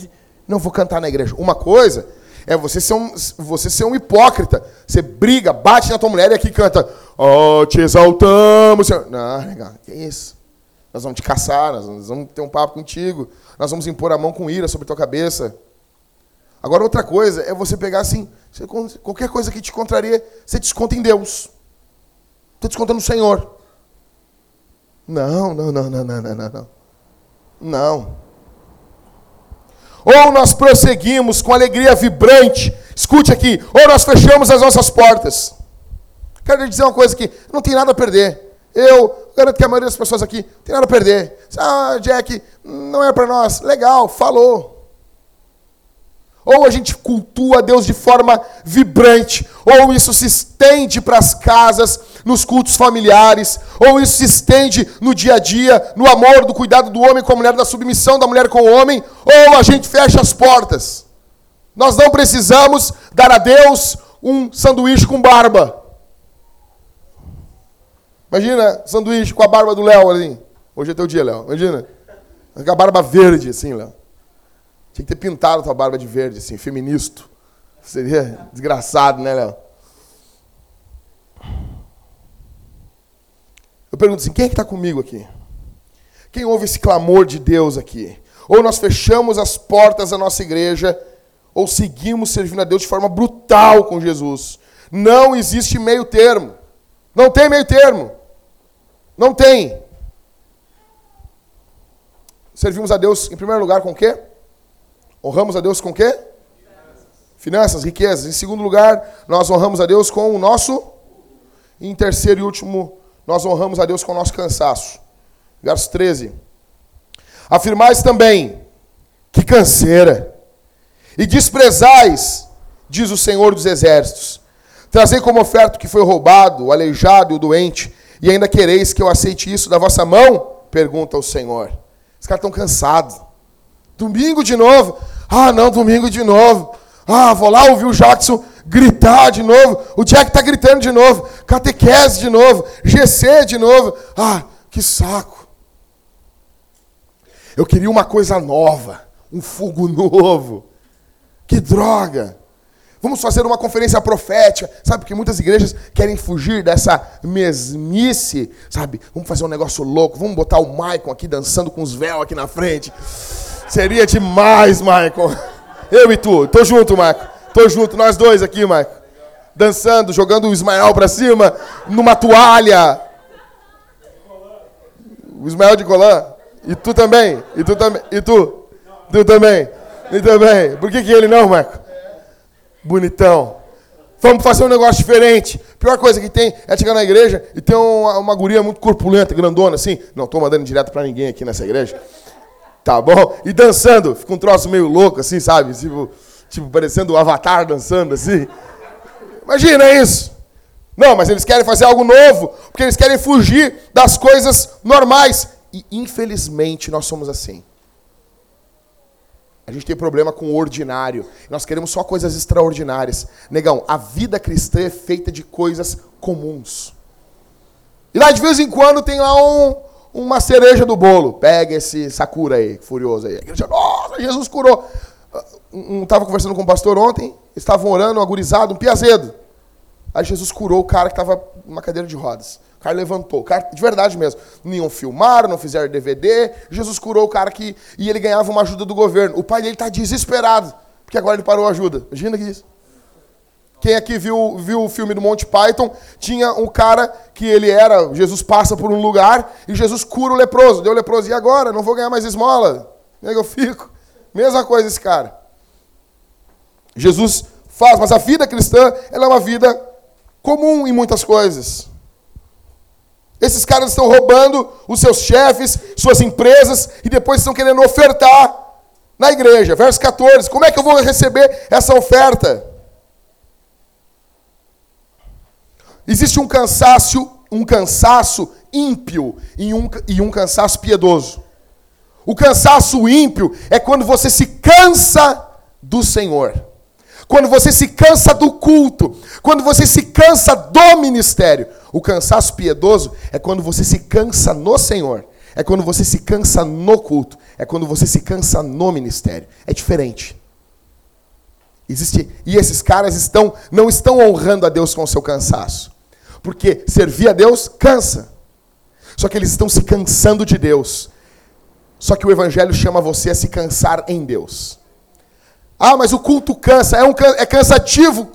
não vou cantar na igreja. Uma coisa é você ser um, você ser um hipócrita. Você briga, bate na tua mulher e aqui canta, oh, te exaltamos. Não, legal, que isso? Nós vamos te caçar, nós vamos ter um papo contigo, nós vamos impor a mão com ira sobre tua cabeça. Agora, outra coisa é você pegar assim, qualquer coisa que te contraria, você desconta em Deus. Estou descontando no Senhor. Não, não, não, não, não, não, não. Não. Ou nós prosseguimos com alegria vibrante. Escute aqui. Ou nós fechamos as nossas portas. Quero dizer uma coisa aqui. Não tem nada a perder. Eu garanto que a maioria das pessoas aqui não tem nada a perder. Ah, Jack, não é para nós. Legal, falou. Ou a gente cultua Deus de forma vibrante, ou isso se estende para as casas, nos cultos familiares, ou isso se estende no dia a dia, no amor, do cuidado do homem com a mulher, da submissão da mulher com o homem, ou a gente fecha as portas. Nós não precisamos dar a Deus um sanduíche com barba. Imagina, sanduíche com a barba do Léo ali. Hoje é teu dia, Léo. Imagina. Com a barba verde, assim, Léo. Tinha que ter pintado a tua barba de verde, assim, feminista. Seria desgraçado, né, Léo? Eu pergunto assim, quem é que está comigo aqui? Quem ouve esse clamor de Deus aqui? Ou nós fechamos as portas da nossa igreja, ou seguimos servindo a Deus de forma brutal com Jesus. Não existe meio termo. Não tem meio termo. Não tem. Servimos a Deus em primeiro lugar com o quê? Honramos a Deus com o quê? Finanças, riquezas. Em segundo lugar, nós honramos a Deus com o nosso. em terceiro e último, nós honramos a Deus com o nosso cansaço. Verso 13. Afirmais também que canseira, e desprezais, diz o Senhor dos Exércitos, trazei como oferta o que foi roubado, o aleijado e o doente, e ainda quereis que eu aceite isso da vossa mão? Pergunta o Senhor. Os caras estão cansados. Domingo de novo. Ah, não, domingo de novo. Ah, vou lá ouvir o Jackson gritar de novo. O Jack está gritando de novo. Catequese de novo. GC de novo. Ah, que saco. Eu queria uma coisa nova, um fogo novo. Que droga! Vamos fazer uma conferência profética, sabe? Porque muitas igrejas querem fugir dessa mesmice, sabe? Vamos fazer um negócio louco, vamos botar o Maicon aqui dançando com os véus aqui na frente. Seria demais, Maicon. Eu e tu, tô junto, Maicon. Tô junto, nós dois aqui, Maicon. Dançando, jogando o Ismael pra cima, numa toalha. O Ismael de Colã. E tu também? E tu também? E tu? Tu também? E também? Por que, que ele não, Marco? Bonitão. Vamos fazer um negócio diferente. Pior coisa que tem é chegar na igreja e ter uma, uma guria muito corpulenta, grandona, assim. Não estou mandando direto para ninguém aqui nessa igreja. Tá bom? E dançando. Fica um troço meio louco, assim, sabe? Tipo, tipo parecendo o Avatar dançando, assim. Imagina isso. Não, mas eles querem fazer algo novo, porque eles querem fugir das coisas normais. E infelizmente nós somos assim. A gente tem problema com o ordinário. Nós queremos só coisas extraordinárias. Negão, a vida cristã é feita de coisas comuns. E lá de vez em quando tem lá um, uma cereja do bolo. Pega esse Sakura aí, furioso aí. Nossa, Jesus curou. Um, estava conversando com o pastor ontem, estavam orando, um agorizado, um piazedo. Aí Jesus curou o cara que estava numa cadeira de rodas. O cara levantou, o cara, de verdade mesmo. Não filmaram, não fizeram DVD. Jesus curou o cara que. E ele ganhava uma ajuda do governo. O pai dele está desesperado, porque agora ele parou a ajuda. Imagina que isso. Quem aqui viu, viu o filme do Monty Python, tinha um cara que ele era. Jesus passa por um lugar e Jesus cura o leproso. Deu o leproso, e agora? Não vou ganhar mais esmola. Como é que eu fico? Mesma coisa esse cara. Jesus faz, mas a vida cristã ela é uma vida comum em muitas coisas. Esses caras estão roubando os seus chefes, suas empresas, e depois estão querendo ofertar na igreja. Verso 14: Como é que eu vou receber essa oferta? Existe um cansaço, um cansaço ímpio e um, e um cansaço piedoso. O cansaço ímpio é quando você se cansa do Senhor. Quando você se cansa do culto, quando você se cansa do ministério. O cansaço piedoso é quando você se cansa no Senhor. É quando você se cansa no culto. É quando você se cansa no ministério. É diferente. Existe, e esses caras estão não estão honrando a Deus com o seu cansaço. Porque servir a Deus cansa. Só que eles estão se cansando de Deus. Só que o evangelho chama você a se cansar em Deus. Ah, mas o culto cansa, é, um, é cansativo.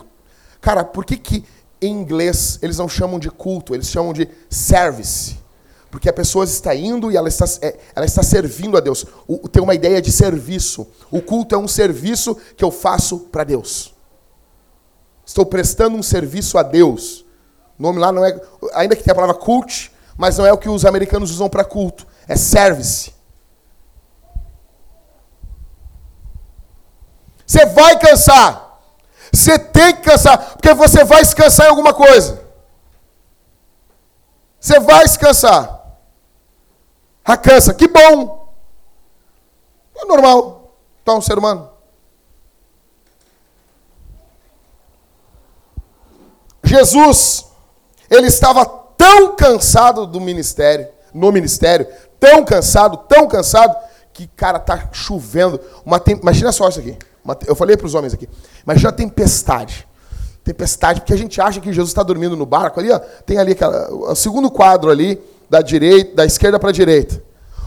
Cara, por que, que em inglês eles não chamam de culto, eles chamam de service? Porque a pessoa está indo e ela está, é, ela está servindo a Deus. O, tem uma ideia de serviço. O culto é um serviço que eu faço para Deus. Estou prestando um serviço a Deus. O nome lá não é. Ainda que tenha a palavra cult, mas não é o que os americanos usam para culto. É service. Você vai cansar. Você tem que cansar, porque você vai se cansar em alguma coisa. Você vai se cansar. Ah, cansa. Que bom. É normal. Tá um ser humano. Jesus, ele estava tão cansado do ministério, no ministério, tão cansado, tão cansado, que, cara, tá chovendo. Uma tem... Imagina só isso aqui. Eu falei para os homens aqui. Imagina a tempestade. Tempestade, porque a gente acha que Jesus está dormindo no barco ali, ó. Tem ali aquela, o segundo quadro ali, da direita, da esquerda para a direita.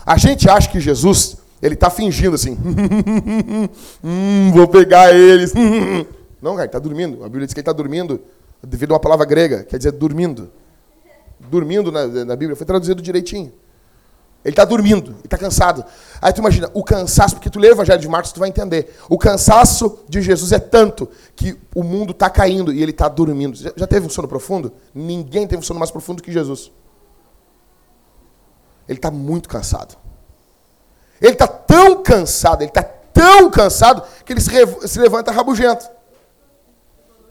A gente acha que Jesus, ele está fingindo assim. hum, vou pegar eles. Não, cara, ele está dormindo. A Bíblia diz que ele está dormindo devido a uma palavra grega, quer dizer dormindo. Dormindo na, na Bíblia, foi traduzido direitinho. Ele está dormindo, ele está cansado. Aí tu imagina, o cansaço, porque tu lê o Evangelho de Marcos, tu vai entender. O cansaço de Jesus é tanto que o mundo está caindo e ele está dormindo. Já, já, teve um sono profundo? Ninguém teve um sono mais profundo que Jesus. Ele está muito cansado. Ele está tão cansado, ele está tão cansado, que ele se, se levanta rabugento.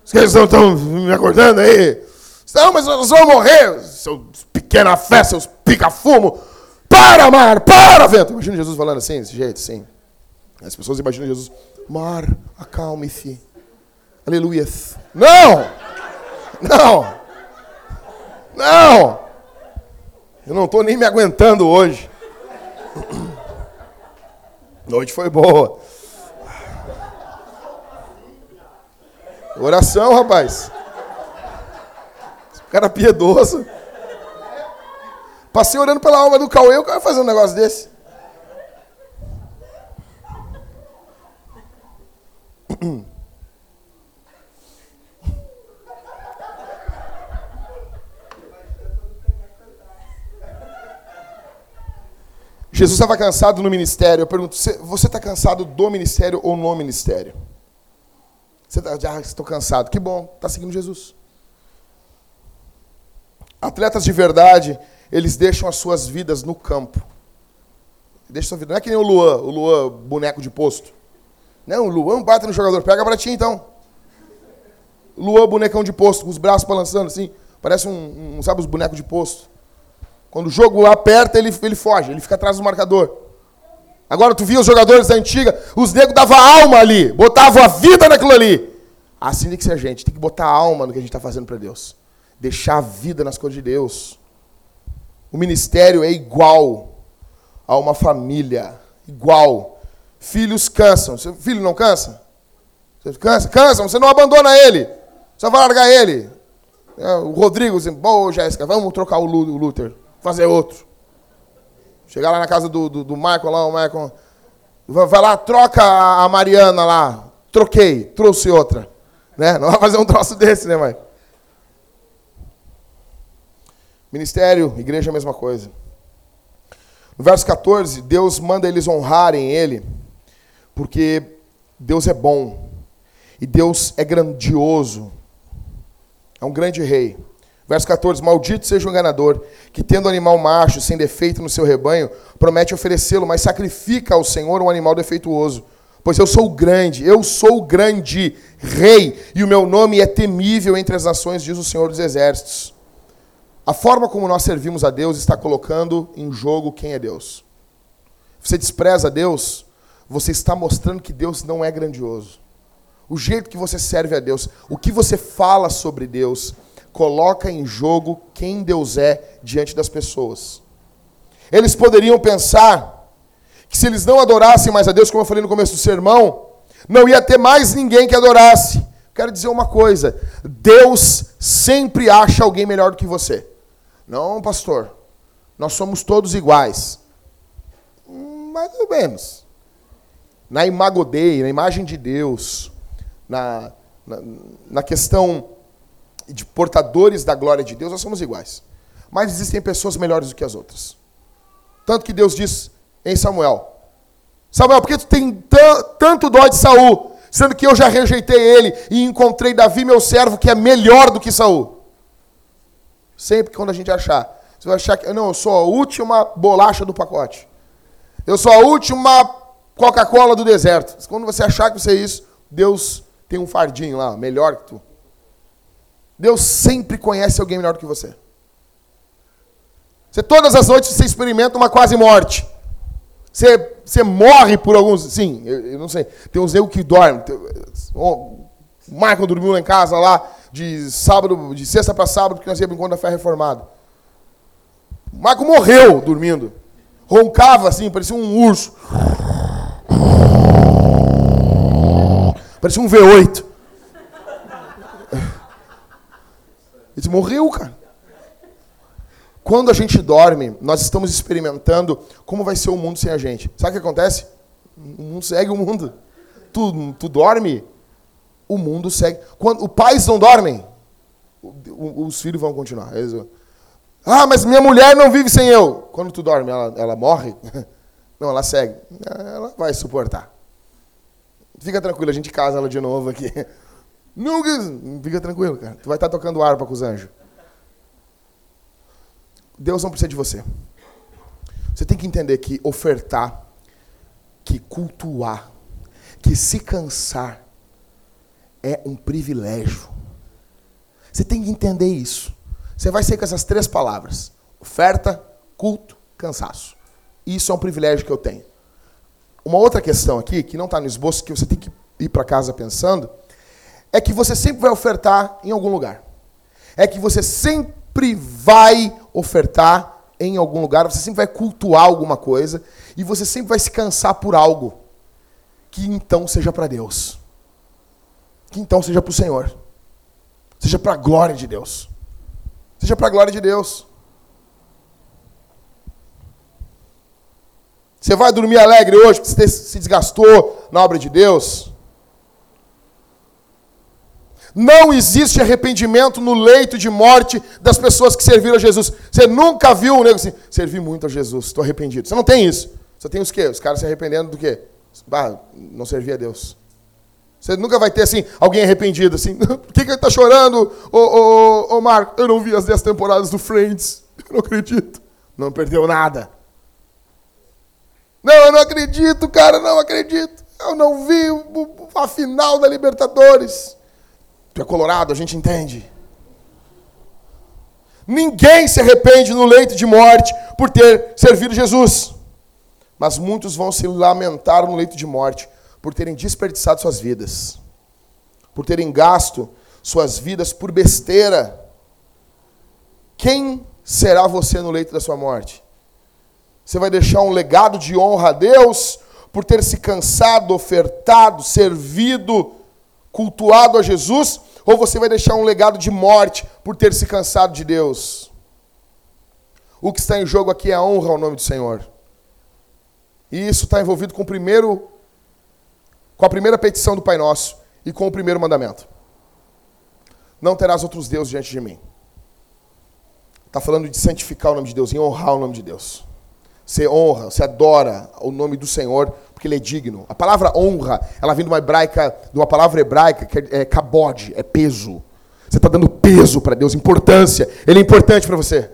Vocês estão me acordando aí? Não, mas nós vamos morrer, seus pequena fé, seus pica-fumo. Para, mar, para, vento. Imagina Jesus falando assim, desse jeito, sim. As pessoas imaginam Jesus, mar, acalme-se. Aleluia. Não! Não! Não! Eu não estou nem me aguentando hoje. Noite foi boa. Oração, rapaz. Cara piedoso. Passei orando pela alma do Cauê, o cara fazer um negócio desse. Jesus estava cansado no ministério. Eu pergunto, você está cansado do ministério ou no ministério? Você está, ah, estou cansado. Que bom, está seguindo Jesus. Atletas de verdade, eles deixam as suas vidas no campo. Deixa sua vida. Não é que nem o Luan, o Luan, boneco de posto. Não, o Luan bate no jogador. Pega para ti, então. Luan, bonecão de posto, com os braços balançando assim. Parece um, um sabe, os bonecos de posto. Quando o jogo aperta, ele, ele foge, ele fica atrás do marcador. Agora, tu via os jogadores da antiga, os negros davam alma ali, botavam a vida naquilo ali. Assim tem que ser a gente, tem que botar alma no que a gente está fazendo para Deus. Deixar a vida nas coisas de Deus. O ministério é igual a uma família. Igual. Filhos cansam. Seu filho não cansa? Você cansa? Cansa, você não abandona ele. Você vai largar ele. É, o Rodrigo assim, pô, Jéssica, vamos trocar o Luther. Fazer outro. Chegar lá na casa do, do, do Michael, lá, o Michael. Vai lá, troca a Mariana lá. Troquei, trouxe outra. Né? Não vai fazer um troço desse, né, Michael? Ministério, igreja, a mesma coisa. No verso 14, Deus manda eles honrarem Ele, porque Deus é bom e Deus é grandioso, é um grande rei. Verso 14: Maldito seja o enganador, que tendo animal macho sem defeito no seu rebanho, promete oferecê-lo, mas sacrifica ao Senhor um animal defeituoso. Pois eu sou grande, eu sou grande rei, e o meu nome é temível entre as nações, diz o Senhor dos Exércitos. A forma como nós servimos a Deus está colocando em jogo quem é Deus. Você despreza Deus, você está mostrando que Deus não é grandioso. O jeito que você serve a Deus, o que você fala sobre Deus, coloca em jogo quem Deus é diante das pessoas. Eles poderiam pensar que se eles não adorassem mais a Deus, como eu falei no começo do sermão, não ia ter mais ninguém que adorasse. Quero dizer uma coisa: Deus sempre acha alguém melhor do que você. Não, pastor, nós somos todos iguais. Mais ou menos. Na imagodei, na imagem de Deus, na, na, na questão de portadores da glória de Deus, nós somos iguais. Mas existem pessoas melhores do que as outras. Tanto que Deus diz em Samuel: Samuel, por que tu tem tanto dó de Saul, sendo que eu já rejeitei ele e encontrei Davi, meu servo, que é melhor do que Saul? Sempre quando a gente achar. Você vai achar que, não, eu sou a última bolacha do pacote. Eu sou a última Coca-Cola do deserto. Quando você achar que você é isso, Deus tem um fardinho lá, melhor que tu. Deus sempre conhece alguém melhor do que você. Você todas as noites você experimenta uma quase morte. Você, você morre por alguns. Sim, eu, eu não sei. Tem uns eu que dormem. O Michael dormiu lá em casa lá de sábado, de sexta para sábado, porque nós íamos encontro da fé reformada. O Marco morreu dormindo. Roncava assim, parecia um urso. Parecia um V8. Ele morreu, cara. quando a gente dorme, nós estamos experimentando como vai ser o mundo sem a gente. Sabe o que acontece? O mundo segue o mundo. Tu, tu dorme, o mundo segue. Quando os pais não dormem, os filhos vão continuar. Eles ah, mas minha mulher não vive sem eu. Quando tu dorme, ela, ela morre? Não, ela segue. Ela vai suportar. Fica tranquilo, a gente casa ela de novo aqui. Nunca. Fica tranquilo, cara. Tu vai estar tocando harpa com os anjos. Deus não precisa de você. Você tem que entender que ofertar, que cultuar, que se cansar é um privilégio. Você tem que entender isso. Você vai ser com essas três palavras: oferta, culto, cansaço. Isso é um privilégio que eu tenho. Uma outra questão aqui, que não está no esboço, que você tem que ir para casa pensando, é que você sempre vai ofertar em algum lugar. É que você sempre vai ofertar em algum lugar, você sempre vai cultuar alguma coisa, e você sempre vai se cansar por algo. Que então seja para Deus. Que então seja para o Senhor. Seja para a glória de Deus. Seja para a glória de Deus. Você vai dormir alegre hoje porque você se desgastou na obra de Deus? Não existe arrependimento no leito de morte das pessoas que serviram a Jesus. Você nunca viu um nego assim, servi muito a Jesus, estou arrependido. Você não tem isso. Você tem os quê? Os caras se arrependendo do quê? Ah, não servia a Deus. Você nunca vai ter assim, alguém arrependido assim. Por que, que ele está chorando, ô, ô, ô, Marco? Eu não vi as 10 temporadas do Friends. Eu não acredito. Não perdeu nada. Não, eu não acredito, cara, não acredito. Eu não vi a final da Libertadores. Tu é colorado, a gente entende. Ninguém se arrepende no leito de morte por ter servido Jesus. Mas muitos vão se lamentar no leito de morte por terem desperdiçado suas vidas, por terem gasto suas vidas por besteira. Quem será você no leito da sua morte? Você vai deixar um legado de honra a Deus por ter se cansado, ofertado, servido, cultuado a Jesus? Ou você vai deixar um legado de morte por ter se cansado de Deus? O que está em jogo aqui é a honra ao nome do Senhor. E isso está envolvido com o primeiro com a primeira petição do Pai Nosso e com o primeiro mandamento. Não terás outros deuses diante de mim. Está falando de santificar o nome de Deus, em honrar o nome de Deus. Você honra, você adora o nome do Senhor, porque ele é digno. A palavra honra, ela vem de uma hebraica, de uma palavra hebraica que é, é cabode, é peso. Você está dando peso para Deus, importância. Ele é importante para você.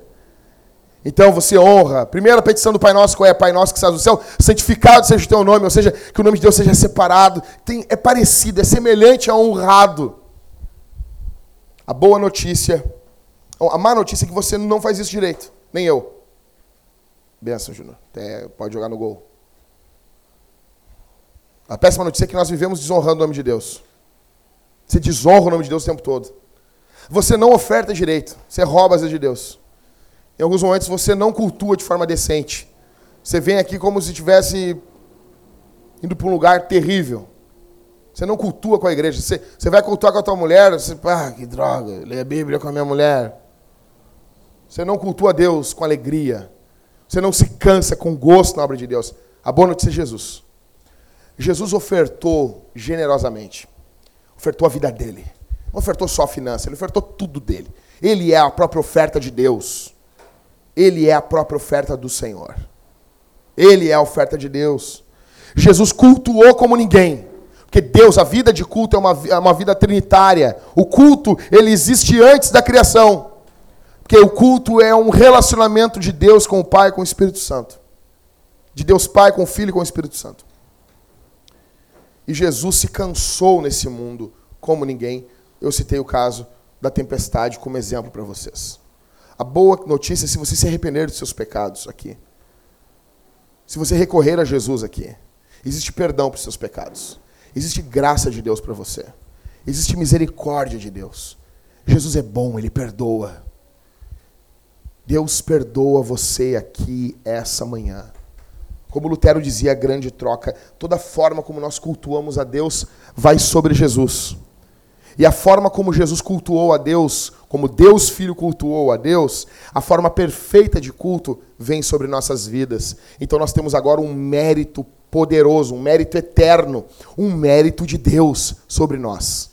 Então você honra. Primeira petição do Pai Nosso, qual é? Pai Nosso que estás no céu, santificado seja o teu nome, ou seja, que o nome de Deus seja separado. Tem, é parecido, é semelhante a honrado. A boa notícia, a má notícia é que você não faz isso direito, nem eu. Benção, Júnior. Pode jogar no gol. A péssima notícia é que nós vivemos desonrando o nome de Deus. Você desonra o nome de Deus o tempo todo. Você não oferta direito. Você rouba as vezes de Deus. Em alguns momentos você não cultua de forma decente. Você vem aqui como se estivesse indo para um lugar terrível. Você não cultua com a igreja. Você, você vai cultuar com a tua mulher, você, ah, que droga, lê a Bíblia com a minha mulher. Você não cultua Deus com alegria. Você não se cansa com gosto na obra de Deus. A boa notícia é Jesus. Jesus ofertou generosamente. Ofertou a vida dele. Não ofertou só a finança, ele ofertou tudo dele. Ele é a própria oferta de Deus. Ele é a própria oferta do Senhor. Ele é a oferta de Deus. Jesus cultuou como ninguém. Porque Deus, a vida de culto é uma, é uma vida trinitária. O culto, ele existe antes da criação. Porque o culto é um relacionamento de Deus com o Pai com o Espírito Santo. De Deus Pai com o Filho e com o Espírito Santo. E Jesus se cansou nesse mundo como ninguém. Eu citei o caso da tempestade como exemplo para vocês. A boa notícia é se você se arrepender dos seus pecados aqui. Se você recorrer a Jesus aqui, existe perdão para os seus pecados. Existe graça de Deus para você. Existe misericórdia de Deus. Jesus é bom, ele perdoa. Deus perdoa você aqui essa manhã. Como Lutero dizia, a grande troca, toda forma como nós cultuamos a Deus vai sobre Jesus. E a forma como Jesus cultuou a Deus, como Deus Filho cultuou a Deus, a forma perfeita de culto vem sobre nossas vidas. Então nós temos agora um mérito poderoso, um mérito eterno, um mérito de Deus sobre nós.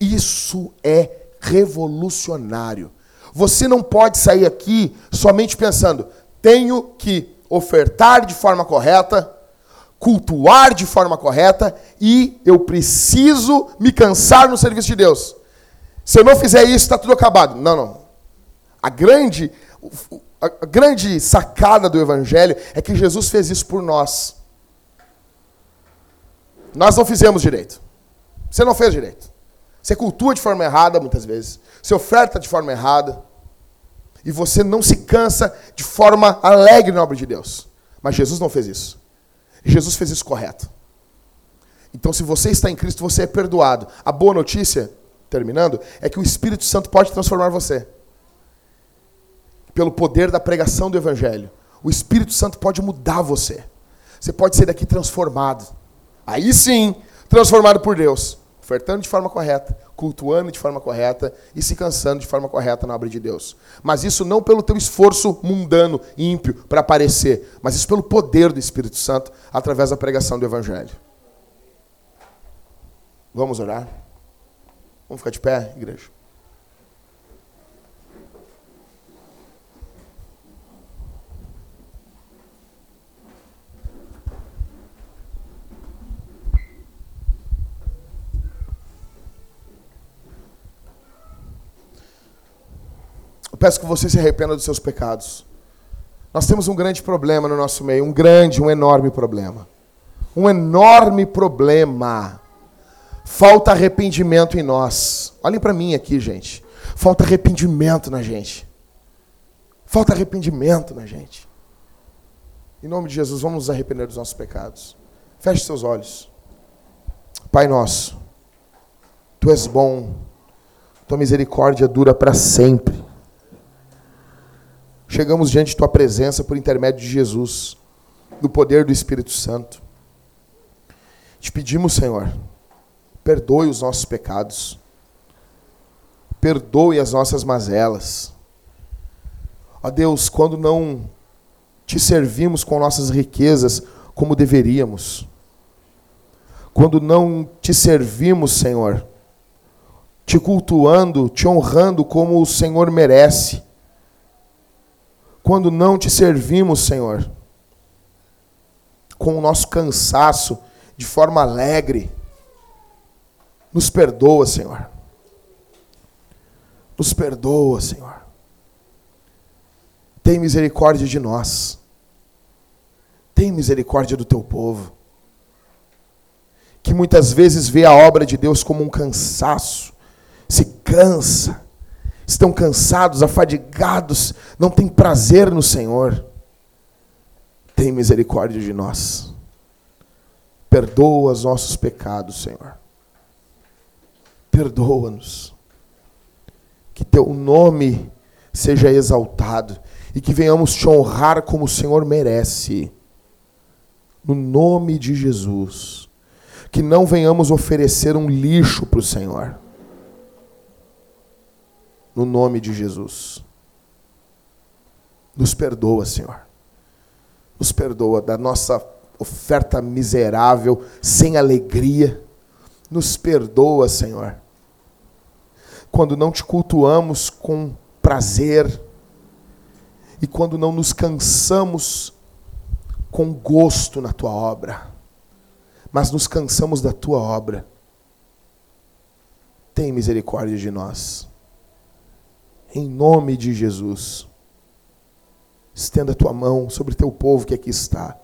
Isso é revolucionário. Você não pode sair aqui somente pensando, tenho que ofertar de forma correta, cultuar de forma correta e eu preciso me cansar no serviço de Deus. Se eu não fizer isso, está tudo acabado. Não, não. A grande, a grande sacada do Evangelho é que Jesus fez isso por nós. Nós não fizemos direito. Você não fez direito. Você cultua de forma errada muitas vezes. Você oferta de forma errada. E você não se cansa de forma alegre na obra de Deus. Mas Jesus não fez isso. Jesus fez isso correto. Então, se você está em Cristo, você é perdoado. A boa notícia, terminando, é que o Espírito Santo pode transformar você. Pelo poder da pregação do Evangelho. O Espírito Santo pode mudar você. Você pode ser daqui transformado. Aí sim, transformado por Deus. Ofertando de forma correta, cultuando de forma correta e se cansando de forma correta na obra de Deus. Mas isso não pelo teu esforço mundano, ímpio, para aparecer, mas isso pelo poder do Espírito Santo através da pregação do Evangelho. Vamos orar? Vamos ficar de pé, igreja? Peço que você se arrependa dos seus pecados. Nós temos um grande problema no nosso meio, um grande, um enorme problema. Um enorme problema. Falta arrependimento em nós. Olhem para mim aqui, gente. Falta arrependimento na gente. Falta arrependimento na gente. Em nome de Jesus, vamos nos arrepender dos nossos pecados. Feche seus olhos. Pai nosso, Tu és bom, Tua misericórdia dura para sempre chegamos diante de tua presença por intermédio de Jesus, do poder do Espírito Santo. Te pedimos, Senhor, perdoe os nossos pecados, perdoe as nossas mazelas. Ó Deus, quando não te servimos com nossas riquezas como deveríamos, quando não te servimos, Senhor, te cultuando, te honrando como o Senhor merece, quando não te servimos, Senhor, com o nosso cansaço, de forma alegre. Nos perdoa, Senhor. Nos perdoa, Senhor. Tem misericórdia de nós. Tem misericórdia do teu povo. Que muitas vezes vê a obra de Deus como um cansaço, se cansa estão cansados, afadigados, não têm prazer no Senhor. Tem misericórdia de nós. Perdoa os nossos pecados, Senhor. Perdoa-nos. Que teu nome seja exaltado e que venhamos te honrar como o Senhor merece. No nome de Jesus. Que não venhamos oferecer um lixo para o Senhor no nome de Jesus. Nos perdoa, Senhor. Nos perdoa da nossa oferta miserável, sem alegria. Nos perdoa, Senhor. Quando não te cultuamos com prazer e quando não nos cansamos com gosto na tua obra, mas nos cansamos da tua obra. Tem misericórdia de nós em nome de Jesus. Estenda a tua mão sobre teu povo que aqui está.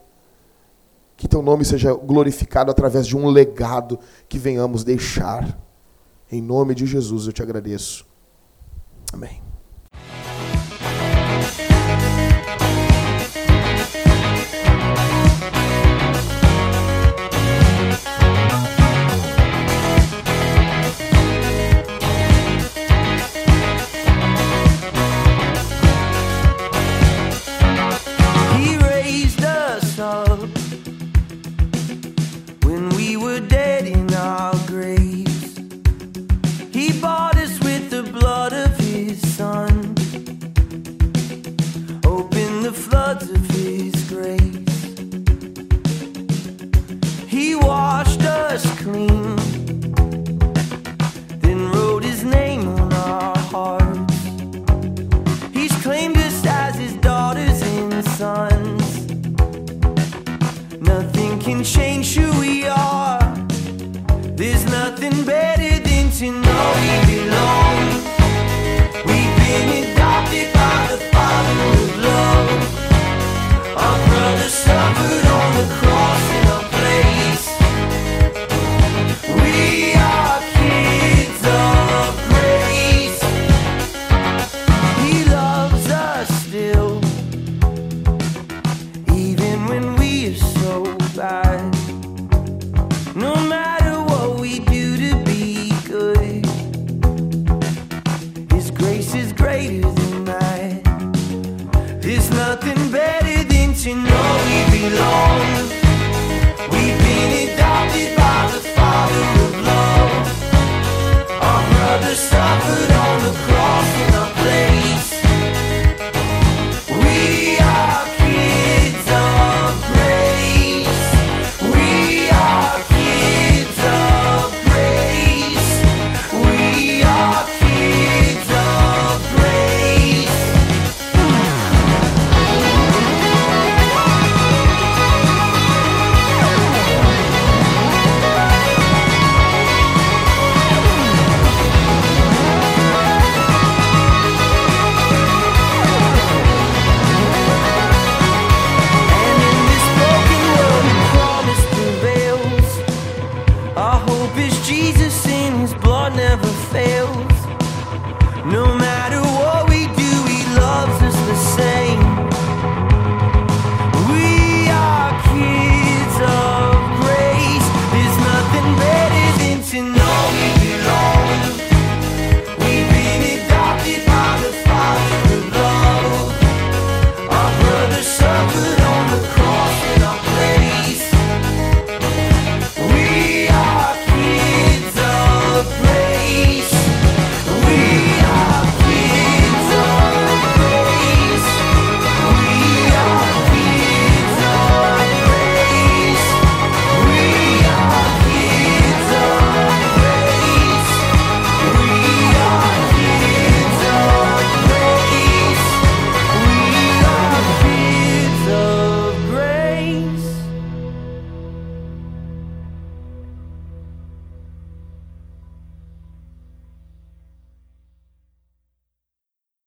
Que teu nome seja glorificado através de um legado que venhamos deixar. Em nome de Jesus eu te agradeço. Amém.